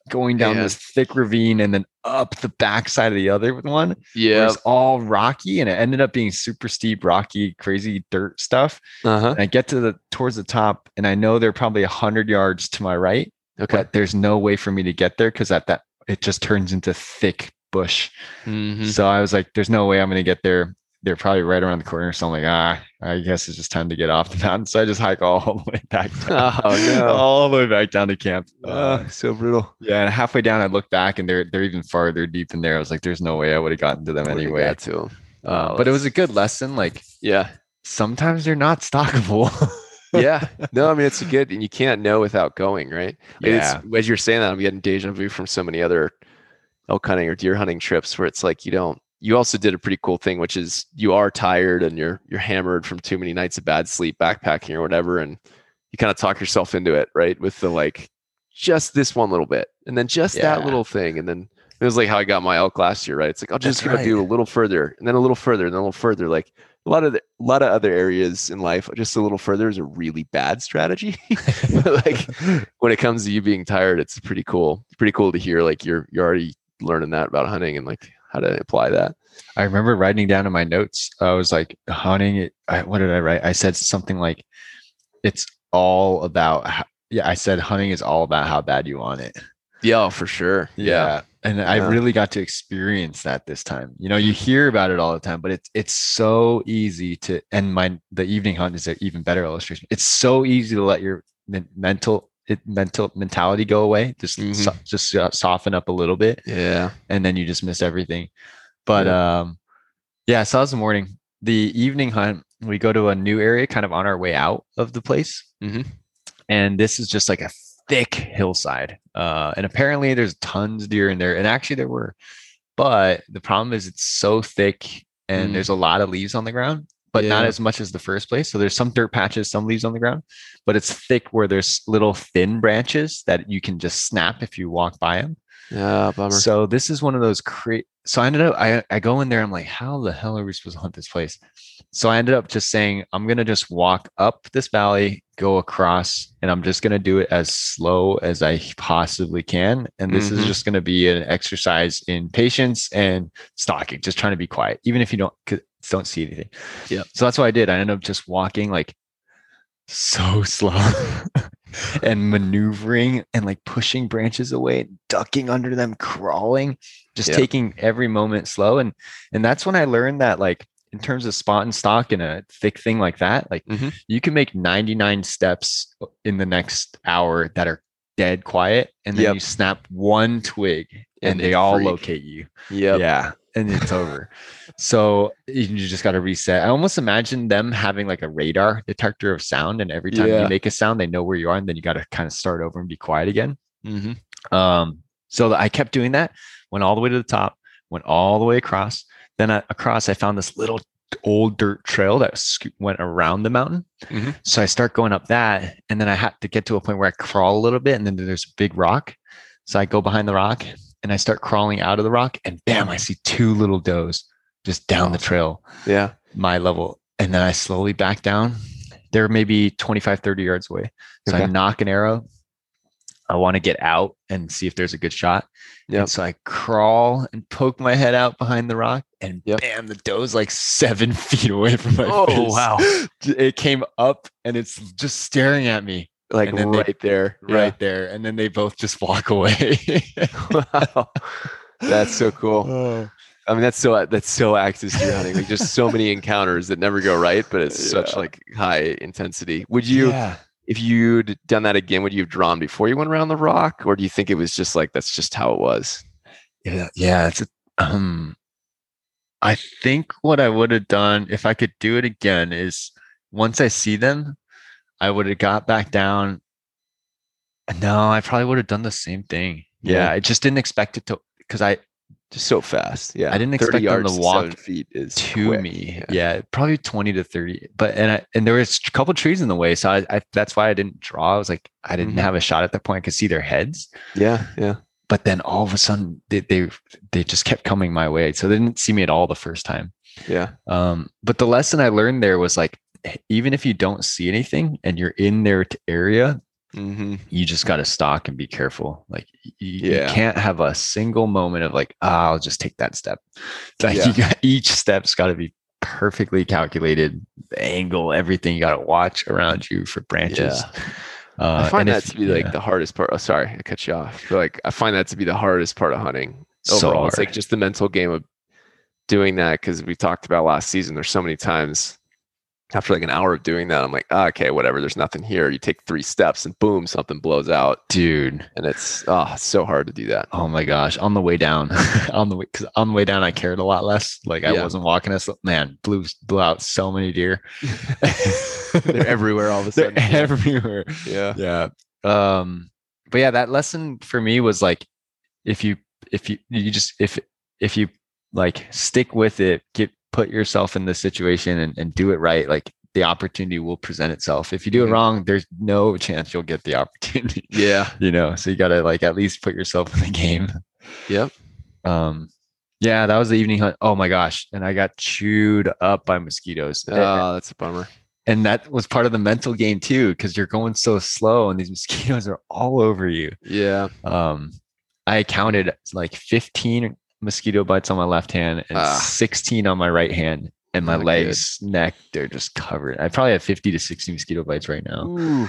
going down Man. this thick ravine and then up the backside of the other one yeah it's all rocky and it ended up being super steep, rocky, crazy dirt stuff. uh-huh And I get to the towards the top, and I know they're probably a hundred yards to my right, okay but there's no way for me to get there because at that it just turns into thick bush. Mhm. So I was like, "There's no way I'm gonna get there." They're probably right around the corner. So I'm like, ah, I guess it's just time to get off the mountain. [laughs] So I just hike all [laughs] the way back [laughs] down, Oh, no. all the way back down to camp. Uh, Ah, so brutal yeah, and halfway down, I look back and they're they're even farther deep in there. I was like, "There's no way I would have gotten to them anyway." got to. Uh, but it was a good lesson. Like yeah sometimes they're not stockable. yeah no i mean it's a good and you can't know without going right Like, it's- Yeah. as you're saying that i'm getting deja vu from so many other elk hunting or deer hunting trips where it's like you don't you also did a pretty cool thing which is you are tired and you're you're hammered from too many nights of bad sleep backpacking or whatever and you kind of talk yourself into it right with the like just this one little bit and then just that little thing and then it was like how i got my elk last year right? It's like i'll just That's gonna do a little further and then a little further and then a little further like a lot of the, a lot of other areas in life just a little further is a really bad strategy [laughs] But, like [laughs] when it comes to you being tired it's pretty cool pretty cool to hear like you're you're already learning that about hunting and like how to apply that I remember writing down in my notes. I was like, hunting. It, I, what did I write? I said something like, "It's all about." How, yeah, I said hunting is all about how bad you want it. yeah for sure yeah and I really got to experience that this time. You know, you hear about it all the time, but it's it's so easy to. And my the evening hunt is an even better illustration. It's so easy to let your mental it, mental mentality go away. Just Mhm. so- just uh, soften up a little bit, Yeah. and then you just miss everything. But um, yeah, so that was the morning. The evening hunt, we go to a new area, kind of on our way out of the place, mm-hmm. and this is just like a thick hillside. Uh, and apparently there's tons of deer in there, and actually there were, but the problem is it's so thick and Mm. there's a lot of leaves on the ground, but not as much as the first place. So there's some dirt patches, some leaves on the ground, but it's thick where there's little thin branches that you can just snap if you walk by them. Yeah. Bummer. So this is one of those cra So I ended up I I go in there. I'm like, how the hell are we supposed to hunt this place? So I ended up just saying, I'm gonna just walk up this valley, go across, and I'm just gonna do it as slow as I possibly can. And this Mhm. is just gonna be an exercise in patience and stalking, just trying to be quiet, even if you don't, don't see anything. Yeah. So that's what I did. I ended up just walking like so [laughs] slow [laughs] and maneuvering and like pushing branches away, ducking under them, crawling, just Yeah. taking every moment slow. And and that's when I learned that like in terms of spot and stock in a thick thing like that, like Mhm. you can make 99 steps in the next hour that are dead quiet, and then Yep. you snap one twig and, And they all freak. locate you. Yep. Yeah. And it's over. So you just got to reset. I almost imagine them having like a radar detector of sound, and every time Yeah. you make a sound, they know where you are, and then you got to kind of start over and be quiet again. Mhm. Um, so I kept doing that, went all the way to the top, went all the way across. Then I, across, I found this little old dirt trail that went around the mountain. Mhm. So I start going up that, and then I had to get to a point where I crawl a little bit, and then there's a big rock. So I go behind the rock and I start crawling out of the rock, and bam, I see two little does just down the trail, Yeah. my level. And then I slowly back down. They're maybe 25, 30 yards away. So I nock an arrow. I want to get out and see if there's a good shot. Yep. And so I crawl and poke my head out behind the rock, and Yep. bam, the doe's like seven [laughs] feet away from my Oh, face. wow. [gasps] It came up and it's just staring at me Like then they- right there. right there. And then they both just walk away. [laughs] wow. That's so cool. Oh. [sighs] I mean, that's so that's so active deer hunting. Like just so many [laughs] encounters that never go right, but it's such like high intensity. Would you, yeah. If you'd done that again, would you have drawn before you went around the rock, or do you think it was just like that's just how it was? Yeah, yeah, it's a, um I think what I would have done if I could do it again is once I see them, I would have got back down. No, I probably would have done the same thing. Yeah, Yeah. I just didn't expect it to because I Just so fast. Yeah, I didn't expect them to walk feet is to quick. me. Yeah. Yeah. probably 20 to 30. But and I and there was a couple trees in the way. So I, I that's why I didn't draw. I was like, I didn't Mhm. have a shot at that point. I could see their heads. Yeah, yeah, But then all of a sudden they they, they just kept coming my way. So they didn't see me at all the first time. yeah. Um, but the lesson I learned there was like, even if you don't see anything and you're in their area, hmm you just got to stalk and be careful. Like, you, Yeah. can't have a single moment of like, ah, I'll just take that step. [laughs] Like, Yeah. you got, each step's got to be perfectly calculated, the angle, everything. You got to watch around you for branches. Uh, I find and that if- to be like the hardest part. Oh, sorry, I cut you off. But like, I find that to be the hardest part of hunting so overall. It's like just the mental game of doing that because we talked about last season. There's so many times after like an hour of doing that, I'm like, ah, okay, whatever. There's nothing here. You take three steps and boom, something blows out, dude. and it's oh, it's so hard to do that. Oh my gosh! On the way down, [laughs] on the way because on the way down, I cared a lot less. Like I Yeah. wasn't walking as man blew blew out so many deer. [laughs] [laughs] They're everywhere all of a They're sudden. everywhere. yeah. Yeah. Um. But yeah, that lesson for me was like, if you if you you just if if you like stick with it, get put yourself in the situation and, and do it right, like the opportunity will present itself. If you do it Mhm. wrong, there's no [laughs] chance you'll get the opportunity. Yeah. [laughs] You know, so you gotta like at least put yourself in the game. Yep. Um, yeah, that was the evening hunt. Oh my gosh. And I got chewed up by mosquitoes. Oh, that's a bummer. And that was part of the mental game too, because you're going so slow and these [laughs] mosquitoes are all over you. Yeah. Um, I counted like 15 mosquito bites on my left hand and Ah. 16 on my right hand. And my Not good. legs, neck, they're just covered. I probably have 50 to 60 mosquito bites right now. [laughs]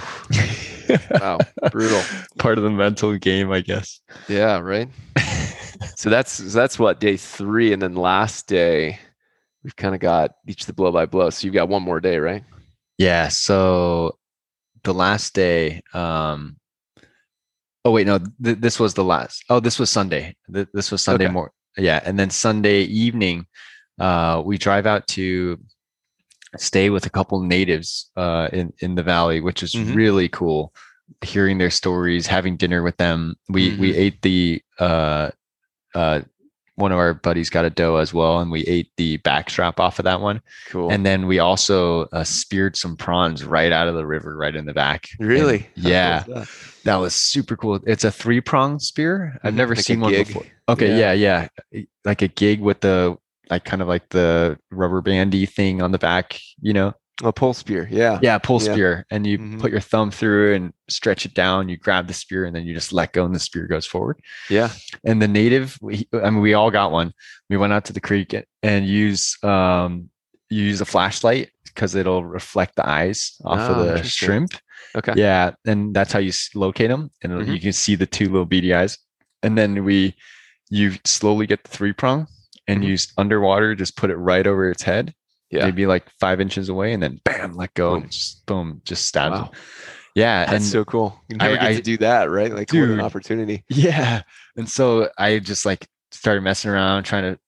Wow. Brutal. Part of the mental game, I guess. Yeah. Right. [laughs] so that's that's what day three, and then last day we've kind of got each the blow by blow. So you've got one more day, right? Yeah. So the last day, um, oh wait, no, th- this was the last. Oh, this was Sunday. Th- this was Sunday Okay. more. Yeah, and then Sunday evening, uh, we drive out to stay with a couple natives uh, in in the valley, which is Mhm. really cool. Hearing their stories, having dinner with them. We we Mhm. ate the uh, uh, one of our buddies got a doe as well, and we ate the backstrap off of that one. Cool. And then we also uh, speared some prawns right out of the river, right in the back. Really, [laughs] How cool yeah, is that? that was super cool. It's a three prong spear. I've Mhm, never like seen one before. Okay, Yeah. yeah. yeah, like a gig with the like kind of like the rubber bandy thing on the back. You know, A pole spear. Yeah. yeah, pull Yeah. spear, and you Mhm. put your thumb through and stretch it down. You grab the spear, and then you just let go, and the spear goes forward. Yeah. And the native, we, I mean, we all got one. We went out to the creek and- use um you use a flashlight because it'll reflect the eyes off Oh, of the shrimp. Okay. Yeah, and that's how you locate them, and Mhm. you can see the two little beady eyes. And then we, you slowly get the three prong, and Mhm. you underwater just put it right over its head, Yeah. maybe like five inches away, and then bam, let go, Boom. and just boom, just stabs Wow. Yeah, That's and so cool. You never I- get I- to do that, right? Like what an opportunity. yeah. And so I just like started messing around trying to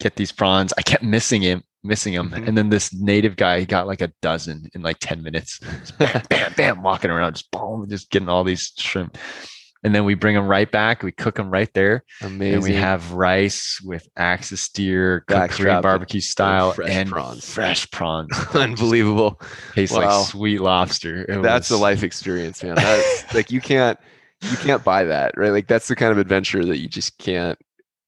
get these prawns. I kept missing him, missing him. Mhm. And then this native guy he got like a dozen in like 10 minutes. Just bam, [laughs] bam, bam, walking around, just boom, just getting all these shrimp. And then we bring them right back. We cook them right there. Amazing. And we have rice with axis deer, Korean barbecue style, fresh and prawns. fresh prawns. [laughs] unbelievable. Tastes Wow. like sweet lobster. It That's a life experience, man. That's [laughs] like you can't you can't buy that, right? Like that's the kind of adventure that you just can't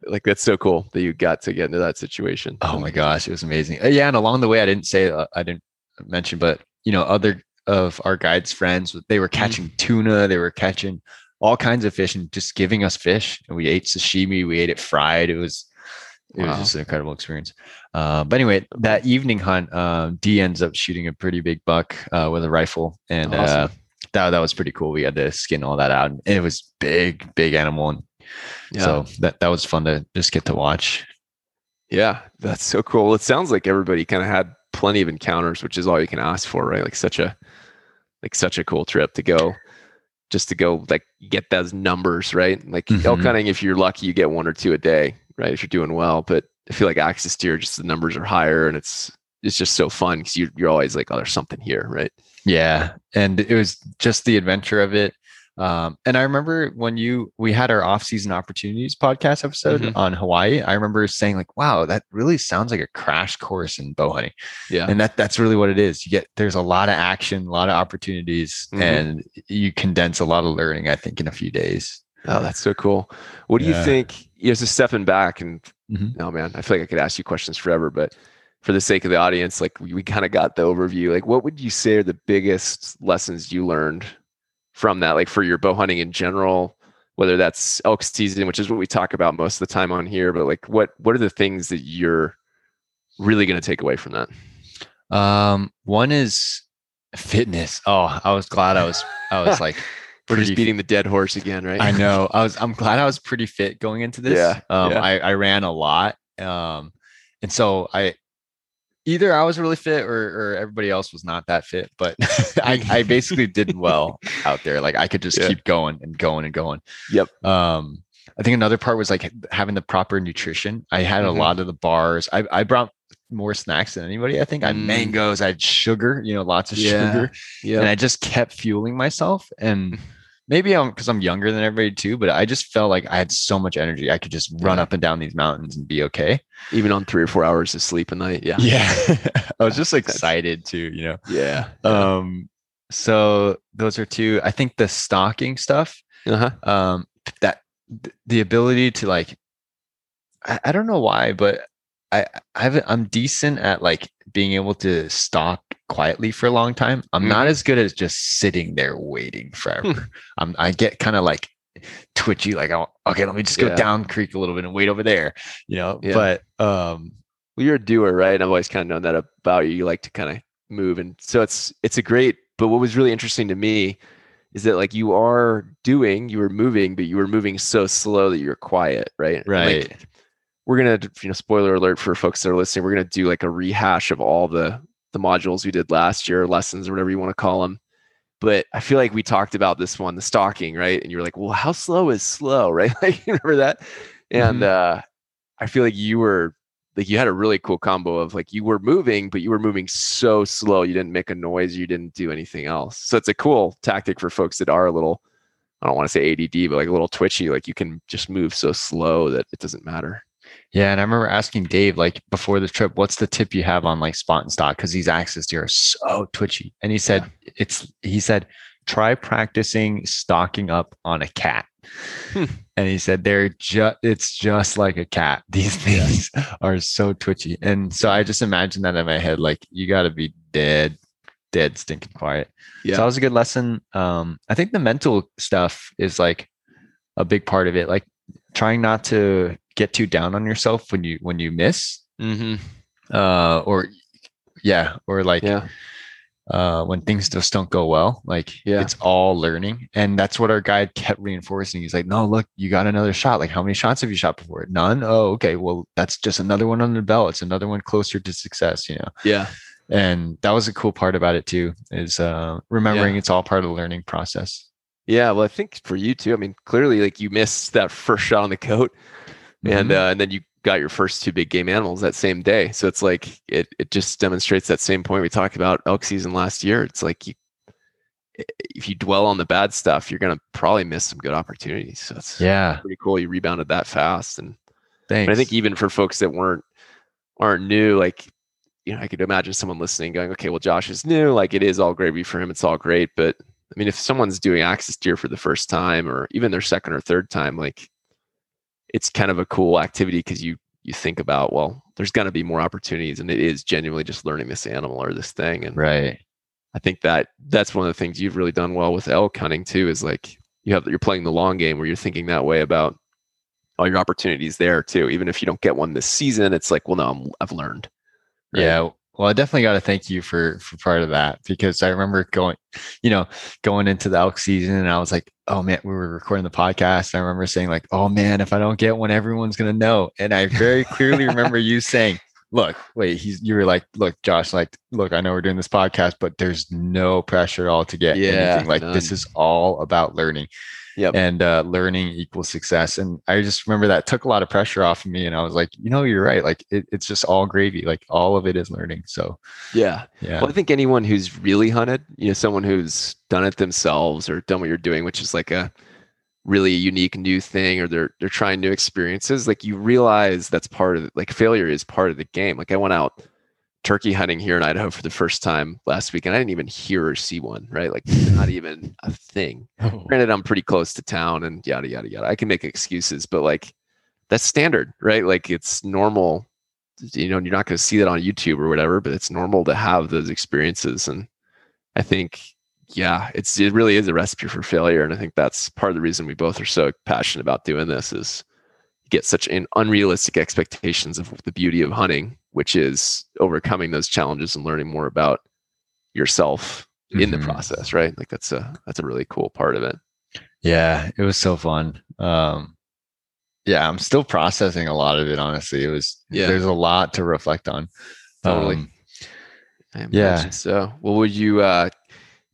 like that's so cool that you got to get into that situation. Oh my gosh, it was amazing. Uh, yeah, and along the way, I didn't say uh, I didn't mention, but you know, other of our guides' friends, they were catching tuna, they were catching all kinds of fish, and just giving us fish. And we ate sashimi, we ate it fried. It was it was just an incredible experience. Uh, but anyway, that evening hunt, um, D ends up shooting a pretty big buck uh, with a rifle, and uh, that that was pretty cool. We had to skin all that out, and it was big, big animal, and Yeah. so that that was fun to just get to watch. Yeah, that's so cool. It sounds like everybody kind of had plenty of encounters, which is all you can ask for, right? Like such a like such a cool trip to go just to go like get those numbers, right? Like elk Mhm. hunting, if you're lucky, you get one or two a day, right? If you're doing well. But I feel like axis deer, just the numbers are higher and it's it's just so fun because you, you're always like, oh, there's something here, right? Yeah, and it was just the adventure of it. Um, and I remember when you we had our off-season opportunities podcast episode Mhm. on Hawaii. I remember saying like, "Wow, that really sounds like a crash course in bow hunting," Yeah. and that that's really what it is. You get there's a lot of action, a lot of opportunities, Mhm. and you condense a lot of learning. I think in a few days. Oh, that's so cool. What do you think? You know, just stepping back and Mhm. oh man, I feel like I could ask you questions forever, but for the sake of the audience, like we, we kind of got the overview. Like, what would you say are the biggest lessons you learned from that? Like for your bow hunting in general, whether that's elk season, which is what we talk about most of the time on here, but like what what are the things that you're really going to take away from that? Um, one is fitness. Oh, I was glad I was. I was like, [laughs] We're just beating the dead horse again, right? I know. I was. I'm glad I was pretty fit going into this. Yeah, Um, yeah. I I ran a lot. Um, and so I either I was really fit or or everybody else was not that fit. But [laughs] I I basically did well out there. Like I could just Yeah. keep going and going and going. Yep. Um, I think another part was like having the proper nutrition. I had Mhm. a lot of the bars. I I brought more snacks than anybody. I think I had Mm. mangoes. I had sugar. You know, lots of Yeah. sugar Yeah. and I just kept fueling myself. And [laughs] maybe I'm because I'm younger than everybody too, but I just felt like I had so much energy. I could just run Yeah. up and down these mountains and be okay. Even on three or four hours of sleep a night. Yeah. Yeah. [laughs] I was just excited too, you know. Yeah. Um, so those are two. I think the stalking stuff, Uh-huh. um, that th- the ability to like I, I don't know why, but I I've, I'm decent at like being able to stalk quietly for a long time. I'm not Mhm. as good as just sitting there waiting forever. I'm I get kind of like twitchy, like oh, okay, let me just go Yeah. down creek a little bit and wait over there, you know. Yeah. But um, Well, you're a doer, right? And I've always kind of known that about you. You like to kind of move, and so it's it's a great. But what was really interesting to me is that like you are doing, you were moving, but you were moving so slow that you're quiet, right? Right. Like, we're gonna, you know, spoiler alert for folks that are listening. We're gonna do like a rehash of all the the modules we did last year, lessons or whatever you want to call them. But I feel like we talked about this one, the stalking, right? And you're like, well, how slow is slow, [laughs] right? Like, you remember that? And uh, I feel like you were like you had a really cool combo of like you were moving, but you were moving so slow you didn't make a noise, you didn't do anything else. So it's a cool tactic for folks that are a little, I don't want to say ADD, but like a little twitchy. Like you can just move so slow that it doesn't matter. Yeah, and I remember asking Dave like before the trip, "What's the tip you have on like spot and stock?" Because these axis deer are so twitchy, and he said it's he said try practicing stocking up on a cat, Hmm. and he said they're just it's just like a cat. [laughs] These things are so twitchy, and so I just imagine that in my head, like you got to be dead, dead stinking quiet. Yeah. So that was a good lesson. Um, I think the mental stuff is like a big part of it, like trying not to get too down on yourself when you when you miss. Mm-hmm. uh or yeah or like Yeah. uh when things just don't go well like Yeah. it's all learning. And that's what our guide kept reinforcing. He's like no look you got another shot. Like how many shots have you shot before? None. Oh okay. Well that's just another one on the belt. It's another one closer to success you know? Yeah. and that was a cool part about it too is uh remembering it's all part of the learning process. Yeah. Well, I think for you too, I mean, clearly like you missed that first shot on the coat and Mhm. uh, and then you got your first two big game animals that same day. So it's like it it just demonstrates that same point we talked about elk season last year. It's like you if you dwell on the bad stuff, you're gonna probably miss some good opportunities. So it's yeah pretty cool you rebounded that fast. And thanks I think even for folks that weren't aren't new, like you know, I could imagine someone listening going, okay, well, Josh is new. Like it is all gravy for him. It's all great. But I mean, if someone's doing axis deer for the first time or even their second or third time, like it's kind of a cool activity because you you think about, well, there's gonna be more opportunities and it is genuinely just learning this animal or this thing. And right I think that that's one of the things you've really done well with elk hunting too, is like you have you're playing the long game where you're thinking that way about all your opportunities there too. Even if you don't get one this season, it's like, well, no, I'm, I've learned. right? Yeah. Well, I definitely got to thank you for for part of that because I remember going, you know, going into the elk season and I was like, oh man, we were recording the podcast. And I remember saying like, oh man, if I don't get one, everyone's gonna know. And I very clearly remember you [laughs] saying, look, wait, he's you were like, look, Josh, like, look, I know we're doing this podcast, but there's no pressure at all to get Yeah, anything. Like this is all about learning. Yep. And uh, learning equals success. And I just remember that took a lot of pressure off of me. And I was like, you know, you're right. Like it, it's just all gravy. Like all of it is learning. So Yeah. yeah. Well, I think anyone who's really hunted, you know, someone who's done it themselves or done what you're doing, which is like a really unique new thing, or they're they're trying new experiences, like you realize that's part of like failure is part of the game. Like I went out turkey hunting here in Idaho for the first time last week, and I didn't even hear or see one, right? Like not [laughs] even a thing. Oh. Granted, I'm pretty close to town and yada yada yada. I can make excuses, but like that's standard, right? Like it's normal. You know, you're not going to see that on YouTube or whatever, but it's normal to have those experiences. And I think, yeah, it's it really is a recipe for failure. And I think that's part of the reason we both are so passionate about doing this is you get such an unrealistic expectations of the beauty of hunting, which is overcoming those challenges and learning more about yourself in the Mhm. process, right? Like that's a that's a really cool part of it. Yeah, it was so fun. Um, yeah, I'm still processing a lot of it. Honestly, it was. Yeah. There's a lot to reflect on. Totally. Um, I Yeah. So, well, would you uh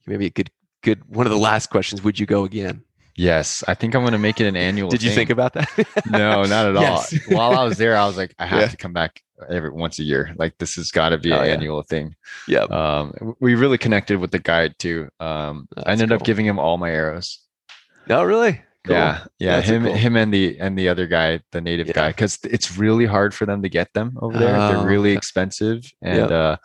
maybe a good good one of the last questions? Would you go again? yes, I think I'm going to make it an [laughs] annual. Did you thing. think about that? No, not at [laughs] Yes. all. While I was there, I was like, I [laughs] have Yeah. to come back every once a year. Like this has got to be Oh, an yeah. annual thing. yeah. Um, we really connected with the guide too. Um, I ended up giving him all my arrows. No, really. Cool. Yeah, yeah. That's him, cool- him, and the and the other guy, the native Yeah. guy, because it's really hard for them to get them over there. Oh, They're really expensive, and uh,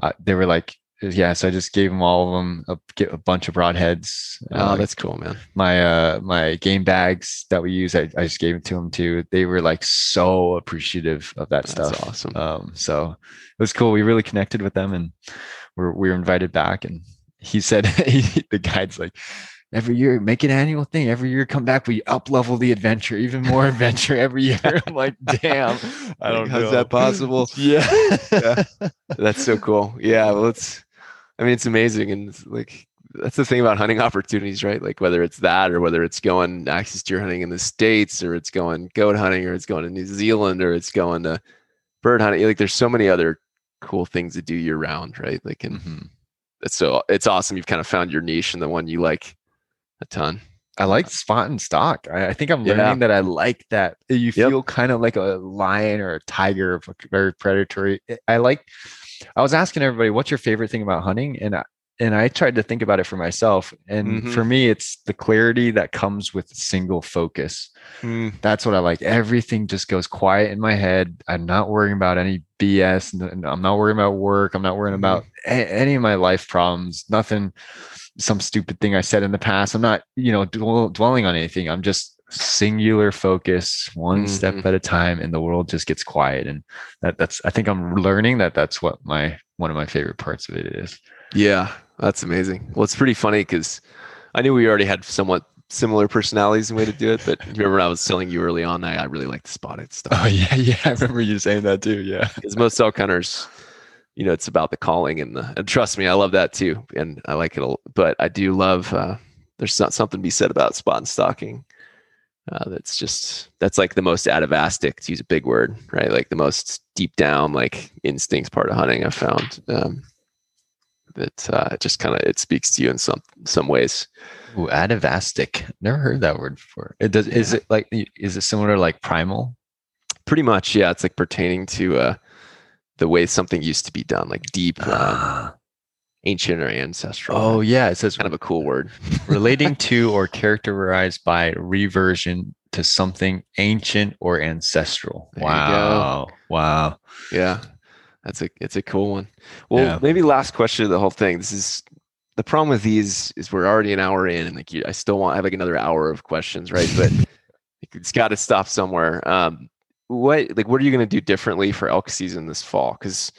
uh, they were like, yeah. So I just gave them all of them a, get a bunch of broadheads. Oh, Uh, that's cool, man. my uh my game bags that we use. I, I just gave it to them too. They were like so appreciative of that stuff. That's stuff. awesome. Um, so it was cool. We really connected with them, and we're we were invited back. And he said, [laughs] he, the guide's like, every year make an annual thing. Every year come back, we up level the adventure, even more [laughs] adventure every year. [laughs] I'm like, damn, I don't how's know. that possible? Yeah. Yeah. That's so cool. Yeah. Well, it's, I mean, it's amazing. And it's like that's the thing about hunting opportunities, right? Like whether it's that or whether it's going axis deer hunting in the States or it's going goat hunting or it's going to New Zealand or it's going to bird hunting. Like there's so many other cool things to do year round, right? Like and Mhm. it's so it's awesome. You've kind of found your niche and the one you like a ton. I like spot and stock. I, I think I'm Yeah. learning that I like that. You Yep. feel kind of like a lion or a tiger, of a very predatory. I like. I was asking everybody, "What's your favorite thing about hunting?" And I, and I tried to think about it for myself. And Mhm. for me, it's the clarity that comes with single focus. Mm, That's what I like. Everything just goes quiet in my head. I'm not worrying about any BS. I'm not worrying about work. I'm not worrying Mhm. about a- any of my life problems. Nothing, some stupid thing I said in the past. I'm not, you know, dwell, dwelling on anything. I'm just singular focus, one Mhm. step at a time, and the world just gets quiet. And that, that's, I think I'm learning that that's what my one of my favorite parts of it is. Yeah, that's amazing. Well, it's pretty funny because I knew we already had somewhat similar personalities and way to do it, but remember I was telling you early on I, I really like the spotted stuff. Oh [laughs] yeah, yeah. I remember you saying that too. Yeah. [laughs] because most elk hunters, you know, it's about the calling and the and trust me, I love that too, and I like it. A, but I do love. Uh, there's not something to be said about spot and stalking. Uh, that's just that's like the most atavistic to use a big word, right? Like the most deep down like instincts part of hunting. I've found um, that uh, just kind of it speaks to you in some some ways. Ooh, atavistic. Never heard that word before. It does. Is it like? Is it similar to like primal? Pretty much, yeah. It's like pertaining to uh, the way something used to be done, like deep, Ah. Ancient or ancestral. oh yeah, it says kind of a cool word. [laughs] relating to or characterized by reversion to something ancient or ancestral. There wow. Wow. Yeah, that's a it's a cool one. Well, Yeah. maybe last question of the whole thing. This is the problem with these is we're already an hour in, and like you, I still want I have like another hour of questions, right? But [laughs] it's got to stop somewhere. Um, what like what are you going to do differently for elk season this fall? Because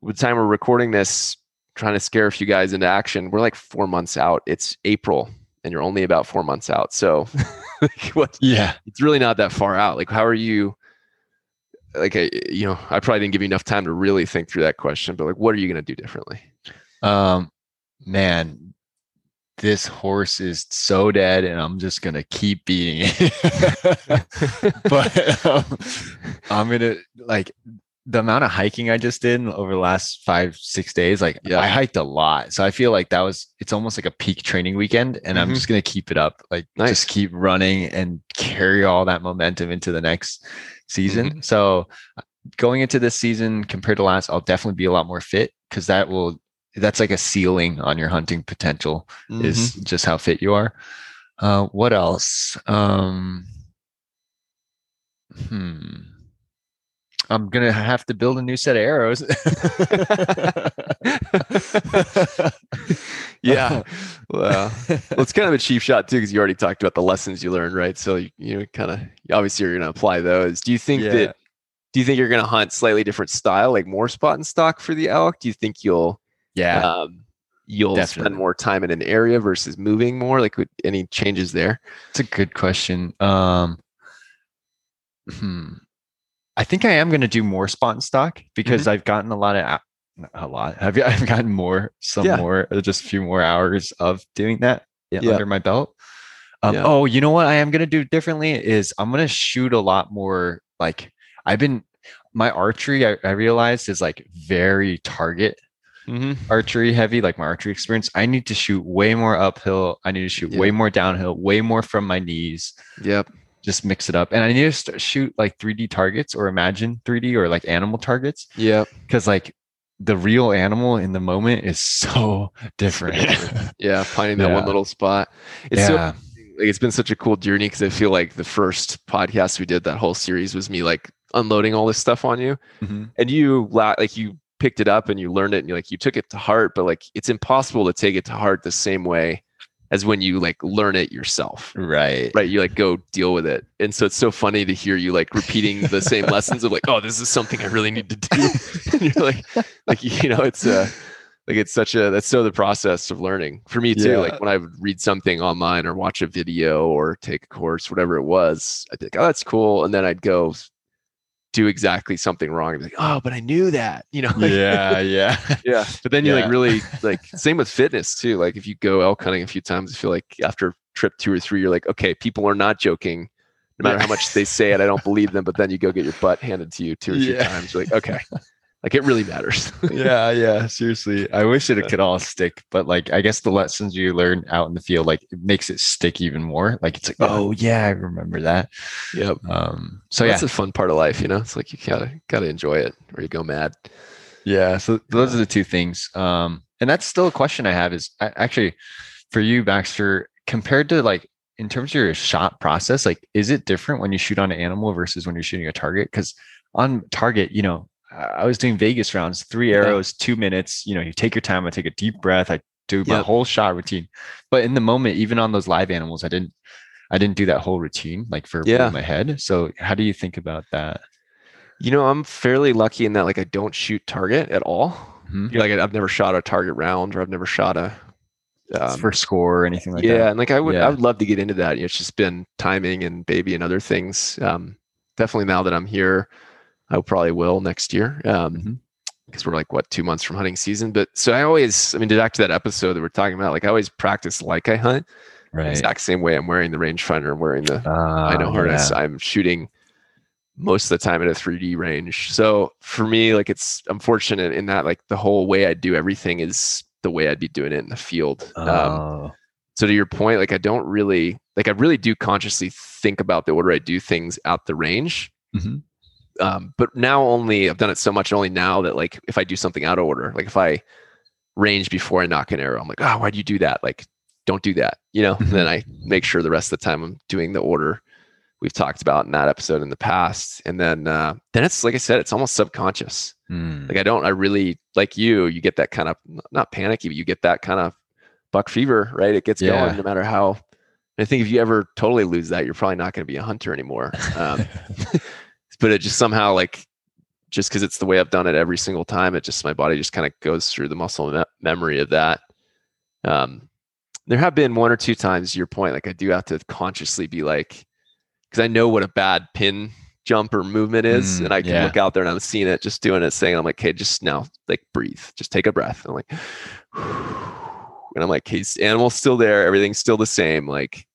with the time we're recording this, trying to scare a few guys into action, we're like four months out. It's April, and you're only about four months out. So, [laughs] like, what Yeah. it's really not that far out. Like, how are you? Like, I, you know, I probably didn't give you enough time to really think through that question, but like, what are you going to do differently? Um, man, this horse is so dead, and I'm just gonna keep beating it. [laughs] but um, I'm gonna like the amount of hiking I just did over the last five six days. Like Yeah. I hiked a lot, so I feel like that was it's almost like a peak training weekend, and I'm Mhm. just gonna keep it up. Like Nice. just keep running and carry all that momentum into the next season. So going into this season compared to last, I'll definitely be a lot more fit because that will that's like a ceiling on your hunting potential is just how fit you are. Uh, what else? Um, hmm. I'm gonna have to build a new set of arrows. [laughs] yeah. Well, it's kind of a cheap shot too, because you already talked about the lessons you learned, right? So you, you know, kind of obviously you're going to apply those. Do you think Yeah. that? Do you think you're going to hunt slightly different style, like more spot and stock for the elk? Do you think you'll yeah. um, you'll Definitely. spend more time in an area versus moving more? Like, any changes there? It's a good question. Um, hmm. I think I am going to do more spot and stock because I've gotten a lot of a lot. I've, [laughs] I've gotten more, some Yeah. more, uh, just a few more hours of doing that yeah, Yeah. under my belt. Um. Oh, you know what I am going to do differently is I'm going to shoot a lot more. Like I've been, my archery, I, I realized is like very target Mm-hmm. archery heavy, like my archery experience. I need to shoot way more uphill. I need to shoot way more downhill, way more from my knees Yep. Just mix it up. And I need to shoot like 3D targets or imagine 3D or like animal targets Yeah. because like the real animal in the moment is so [laughs] different. Yeah. Finding that one little spot. It's so yeah. like it's been such a cool journey because I feel like the first podcast we did that whole series was me like unloading all this stuff on you, Mhm. and you like you picked it up and you learned it and you like you took it to heart, but like it's impossible to take it to heart the same way as when you like learn it yourself. Right. Right, you like go deal with it, and so it's so funny to hear you like repeating the same [laughs] lessons of like, oh, this is something I really need to do. [laughs] and you're like, like you know, it's uh like it's such a that's so the process of learning for me too. Yeah. Like when I would read something online or watch a video or take a course, whatever it was, I'd be like, oh, that's cool, and then I'd go do exactly something wrong and be like, oh, but I knew that, you know? [laughs] yeah, yeah, yeah. But then you Yeah. like really [laughs] like same with fitness too. Like if you go elk hunting a few times, I feel like after trip two or three, you're like, okay, people are not joking. No matter Yeah. how much they say it, I don't [laughs] believe them. But then you go get your butt handed to you two or three Yeah. times. You're like, okay, like it really matters. [laughs] yeah, yeah. Seriously, I wish it could all stick, but like, I guess the lessons you learn out in the field, like, it makes it stick even more. Like, it's like, oh yeah, I remember that. yep. Um, so So yeah, that's a fun part of life, you know. It's like you gotta gotta enjoy it, or you go mad. Yeah. So those are the two things. Um, and that's still a question I have is actually for you, Baxter, compared to like in terms of your shot process, like is it different when you shoot on an animal versus when you're shooting a target? Because on target, you know, I was doing Vegas rounds, three arrows, two minutes. You know, you take your time. I take a deep breath. I do my Yep. whole shot routine. But in the moment, even on those live animals, I didn't. I didn't do that whole routine like for Yeah. my head. So how do you think about that? You know, I'm fairly lucky in that like I don't shoot target at all. Mhm. Like I- I've never shot a target round, or I've never shot a um, for score or anything like yeah, that? Yeah, and like I would, Yeah. I would love to get into that. You know, It's just been timing and baby and other things. Um, definitely now that I'm here, I probably will next year. Um, Mhm. because we're like what two months from hunting season. But so I always, I mean, to back to that episode that we're talking about, like I always practice like I hunt, Right. exact same way. I'm wearing the rangefinder, I'm wearing the I know Ah, harness. yeah. I'm shooting most of the time at a 3D range. So for me, like it's I'm fortunate in that like the whole way I do everything is the way I'd be doing it in the field. Um, Oh, so to your point, like I don't really like I really do consciously think about the order I do things at the range. Mhm. Um, but now only I've done it so much only now that like if I do something out of order, like if I range before I nock an arrow, I'm like, oh, why'd you do that? Like, don't do that, you know? Mhm. Then I make sure the rest of the time I'm doing the order we've talked about in that episode in the past. And then uh then it's like I said, it's almost subconscious. Hmm. Like I don't, I really like you, you get that kind of not panicky, but you get that kind of buck fever, right? It gets Yeah. going no matter how. I think if you ever totally lose that, you're probably not going to be a hunter anymore. Um, [laughs] but it just somehow like, just because it's the way I've done it every single time, it just my body just kind of goes through the muscle me- memory of that. Um, there have been one or two times, your point, like I do have to consciously be like, because I know what a bad pin jump or movement is, Mm, and I can yeah. look out there and I'm seeing it, just doing it, saying, I'm like, okay, just now, like breathe, just take a breath. And I'm like, [sighs] and I'm like, hey, animal's still there, everything's still the same, like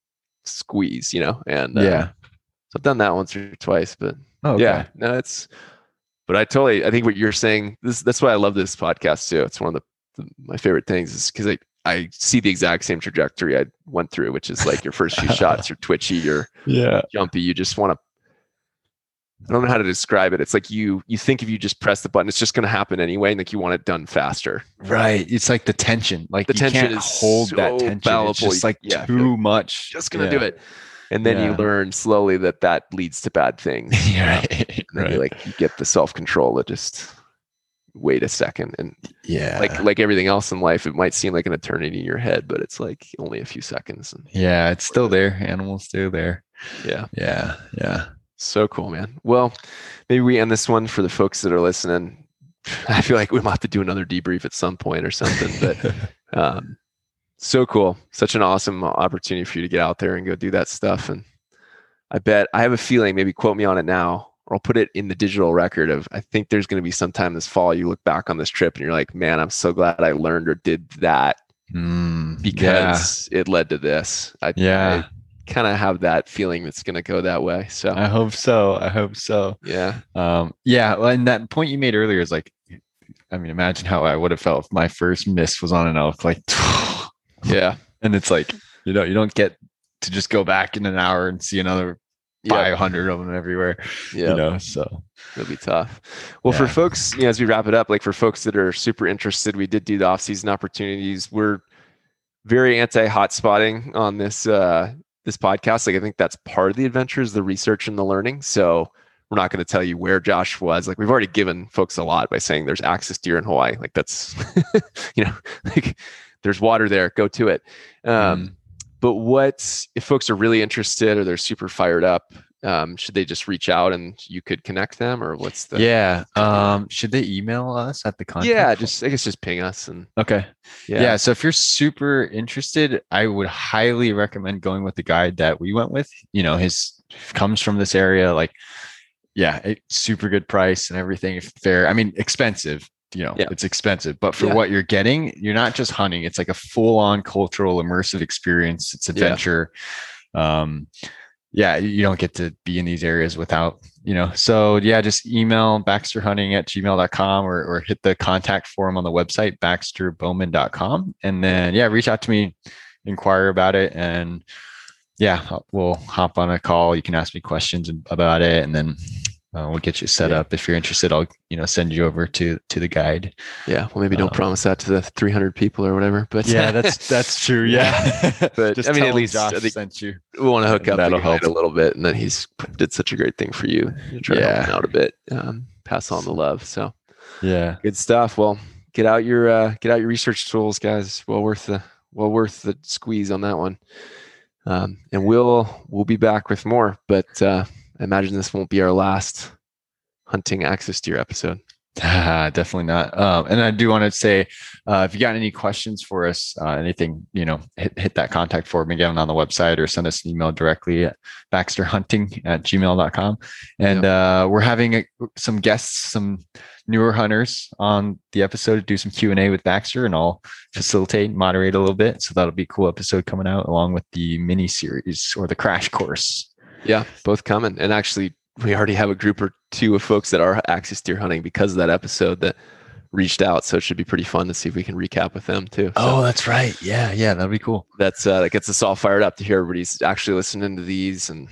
squeeze, you know? And uh, yeah. so I've done that once or twice, but Oh, okay. yeah, no, it's. But I totally, I think what you're saying, this that's why I love this podcast too. It's one of the, the my favorite things is because I I see the exact same trajectory I went through, which is like your first few shots, you're twitchy, you're [laughs] Yeah. jumpy, you just want to. I don't know how to describe it. It's like you you think if you just press the button, it's just going to happen anyway, and like you want it done faster. Right. It's like the tension. Like The tension is hold that so tension. It's just like Yeah, too much. Just going to Yeah. do it, and then you learn slowly that that leads to bad things. [laughs] Yeah, right. And then right. you like you get the self control to just wait a second and yeah. like like everything else in life, it might seem like an eternity in your head, but it's like only a few seconds. Yeah, it's still there. Animals still there. yeah, Yeah. Yeah. so cool, man. Well, maybe we end this one for the folks that are listening. [laughs] I feel like we might have to do another debrief at some point or something, but [laughs] um, so cool. Such an awesome opportunity for you to get out there and go do that stuff. And I bet I have a feeling, maybe quote me on it now, or I'll put it in the digital record of I think there's going to be sometime this fall you look back on this trip and you're like, man, I'm so glad I learned or did that Mm, because it led to this. I, yeah. kind of have that feeling that's going to go that way. So I hope so. I hope so. yeah, Um, yeah, well, and that point you made earlier is like, I mean, imagine how I would have felt if my first miss was on an elk. Like, yeah, and it's like, you know, you don't get to just go back in an hour and see another yeah, 500 of them everywhere, yeah. you know, so It'll be tough. Well, for folks, you know, as we wrap it up, like for folks that are super interested, we did do the off-season opportunities. We're very anti-hot spotting on this uh this podcast. Like I think that's part of the adventure is the research and the learning. So we're not going to tell you where Josh was. Like we've already given folks a lot by saying there's axis deer in Hawaii. Like that's [laughs] you know, like there's water there. Go to it. Um, but what if folks are really interested or they're super fired up? Um, should they just reach out and you could connect them, or what's the yeah. Um, should they email us at the contact? yeah, just I guess just ping us and okay. yeah, Yeah. So if you're super interested, I would highly recommend going with the guide that we went with. You know, his comes from this area. Like, yeah, it, super good price and everything fair. I mean, expensive. You know, Yeah. it's expensive, but for Yeah. what you're getting, you're not just hunting. It's like a full-on cultural immersive experience. It's adventure. Um, yeah, you don't get to be in these areas without, you know. So yeah, just email baxterhunting at gmail.com or, or hit the contact form on the website, baxterbowman.com. And then yeah, reach out to me, inquire about it. And yeah, we'll hop on a call. You can ask me questions about it, and then uh, we'll get you set Yeah. up. If you're interested, I'll you know send you over to to the guide. Yeah. Well, maybe don't Um, promise that to the 300 people or whatever, but yeah, [laughs] that's that's true. Yeah. [laughs] But, Just I mean, at them least I Josh think- sent you. we want to hook up That'll help. a little bit, and then he's did such a great thing for you. You Try to help Yeah. him out a bit, um, pass on the love. So Yeah. good stuff. Well, get out your uh, get out your research tools, guys. Well worth the well worth the squeeze on that one. Um, and we'll we'll be back with more, but uh, I imagine this won't be our last hunting axis deer episode. [laughs] Ah, definitely not. Um, and I do want to say, uh, if you got any questions for us, uh, anything, you know, hit, hit that contact form again on the website or send us an email directly at baxterhunting at gmail.com. And uh, we're having a, some guests, some newer hunters on the episode to do some Q&A with Baxter and I'll facilitate, moderate a little bit. So that'll be a cool episode coming out along with the mini series or the crash course. Yeah, both coming. And actually, we already have a group or two of folks that are axis deer hunting because of that episode that reached out. So it should be pretty fun to see if we can recap with them too. So Oh, that's right. Yeah. Yeah. that'd be cool. that's uh, that gets us all fired up to hear everybody's actually listening to these and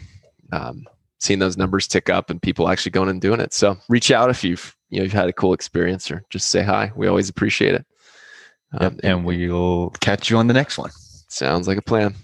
um, seeing those numbers tick up and people actually going and doing it. So reach out if you've you know you've had a cool experience or just say hi. We always appreciate it. Yep. Um, And we'll catch you on the next one. sounds like a plan.